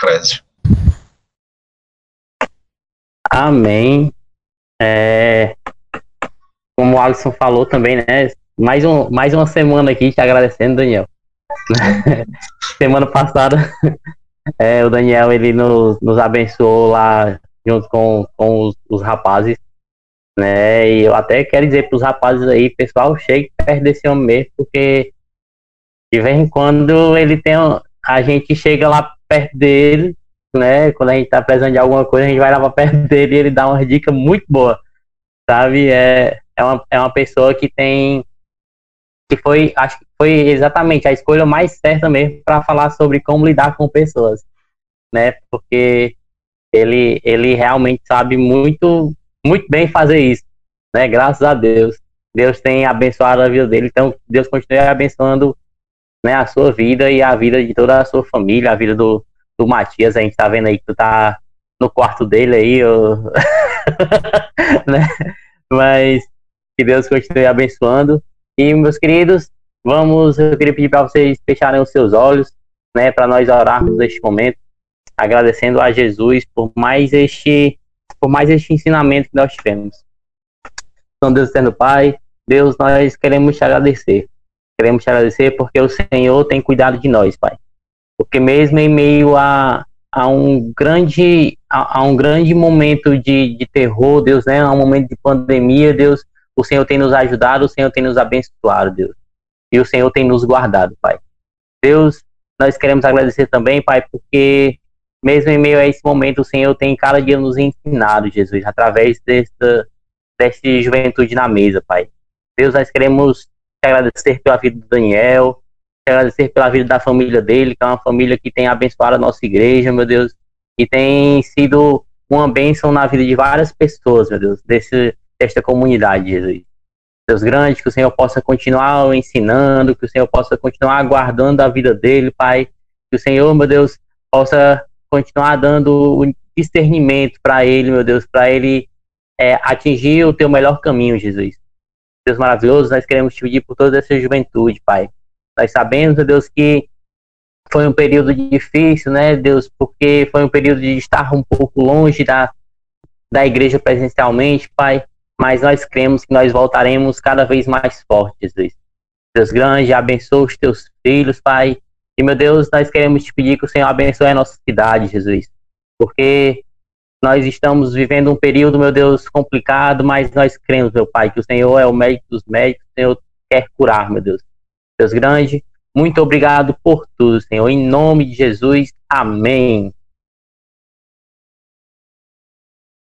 Clésio. Amém. É, como o Alisson falou também, né? Mais, um, mais uma semana aqui te agradecendo, Daniel. semana passada, é, o Daniel ele nos, nos abençoou lá junto com, com os, os rapazes né? E eu até quero dizer para os rapazes aí, pessoal, chegue perto desse homem mesmo, porque de vez em quando ele tem. A gente chega lá perto dele, né? Quando a gente tá precisando de alguma coisa, a gente vai lá para perto dele e ele dá uma dica muito boa, sabe? É, é, uma, é uma pessoa que tem. Que foi, acho que foi exatamente a escolha mais certa mesmo para falar sobre como lidar com pessoas, né? Porque ele, ele realmente sabe muito muito bem fazer isso, né? Graças a Deus. Deus tem abençoado a vida dele, então Deus continue abençoando né, a sua vida e a vida de toda a sua família, a vida do, do Matias. A gente tá vendo aí que tu tá no quarto dele aí, eu... né? Mas que Deus continue abençoando. E, meus queridos, vamos, eu queria pedir para vocês fecharem os seus olhos, né, para nós orarmos neste momento, agradecendo a Jesus por mais este, por mais este ensinamento que nós tivemos. Então, Deus eterno Pai, Deus, nós queremos te agradecer. Queremos te agradecer porque o Senhor tem cuidado de nós, Pai. Porque mesmo em meio a, a um grande a, a um grande momento de, de terror, Deus, né, a um momento de pandemia, Deus, o Senhor tem nos ajudado, o Senhor tem nos abençoado, Deus. E o Senhor tem nos guardado, Pai. Deus, nós queremos agradecer também, Pai, porque mesmo em meio a esse momento, o Senhor tem cada dia nos ensinado, Jesus, através desta, desta juventude na mesa, Pai. Deus, nós queremos te agradecer pela vida do Daniel, te agradecer pela vida da família dele, que é uma família que tem abençoado a nossa igreja, meu Deus, e tem sido uma bênção na vida de várias pessoas, meu Deus, desse, desta comunidade, Jesus. Deus grande, que o Senhor possa continuar ensinando, que o Senhor possa continuar guardando a vida dele, Pai. Que o Senhor, meu Deus, possa continuar dando o discernimento para ele, meu Deus, para ele é, atingir o teu melhor caminho, Jesus. Deus maravilhoso, nós queremos te pedir por toda essa juventude, Pai. Nós sabemos, meu Deus, que foi um período difícil, né, Deus, porque foi um período de estar um pouco longe da, da igreja presencialmente, Pai mas nós cremos que nós voltaremos cada vez mais fortes, Deus. Deus grande, abençoa os teus filhos, Pai. E, meu Deus, nós queremos te pedir que o Senhor abençoe a nossa cidade, Jesus. Porque nós estamos vivendo um período, meu Deus, complicado, mas nós cremos, meu Pai, que o Senhor é o médico dos médicos, o Senhor quer curar, meu Deus. Deus grande, muito obrigado por tudo, Senhor. Em nome de Jesus, amém.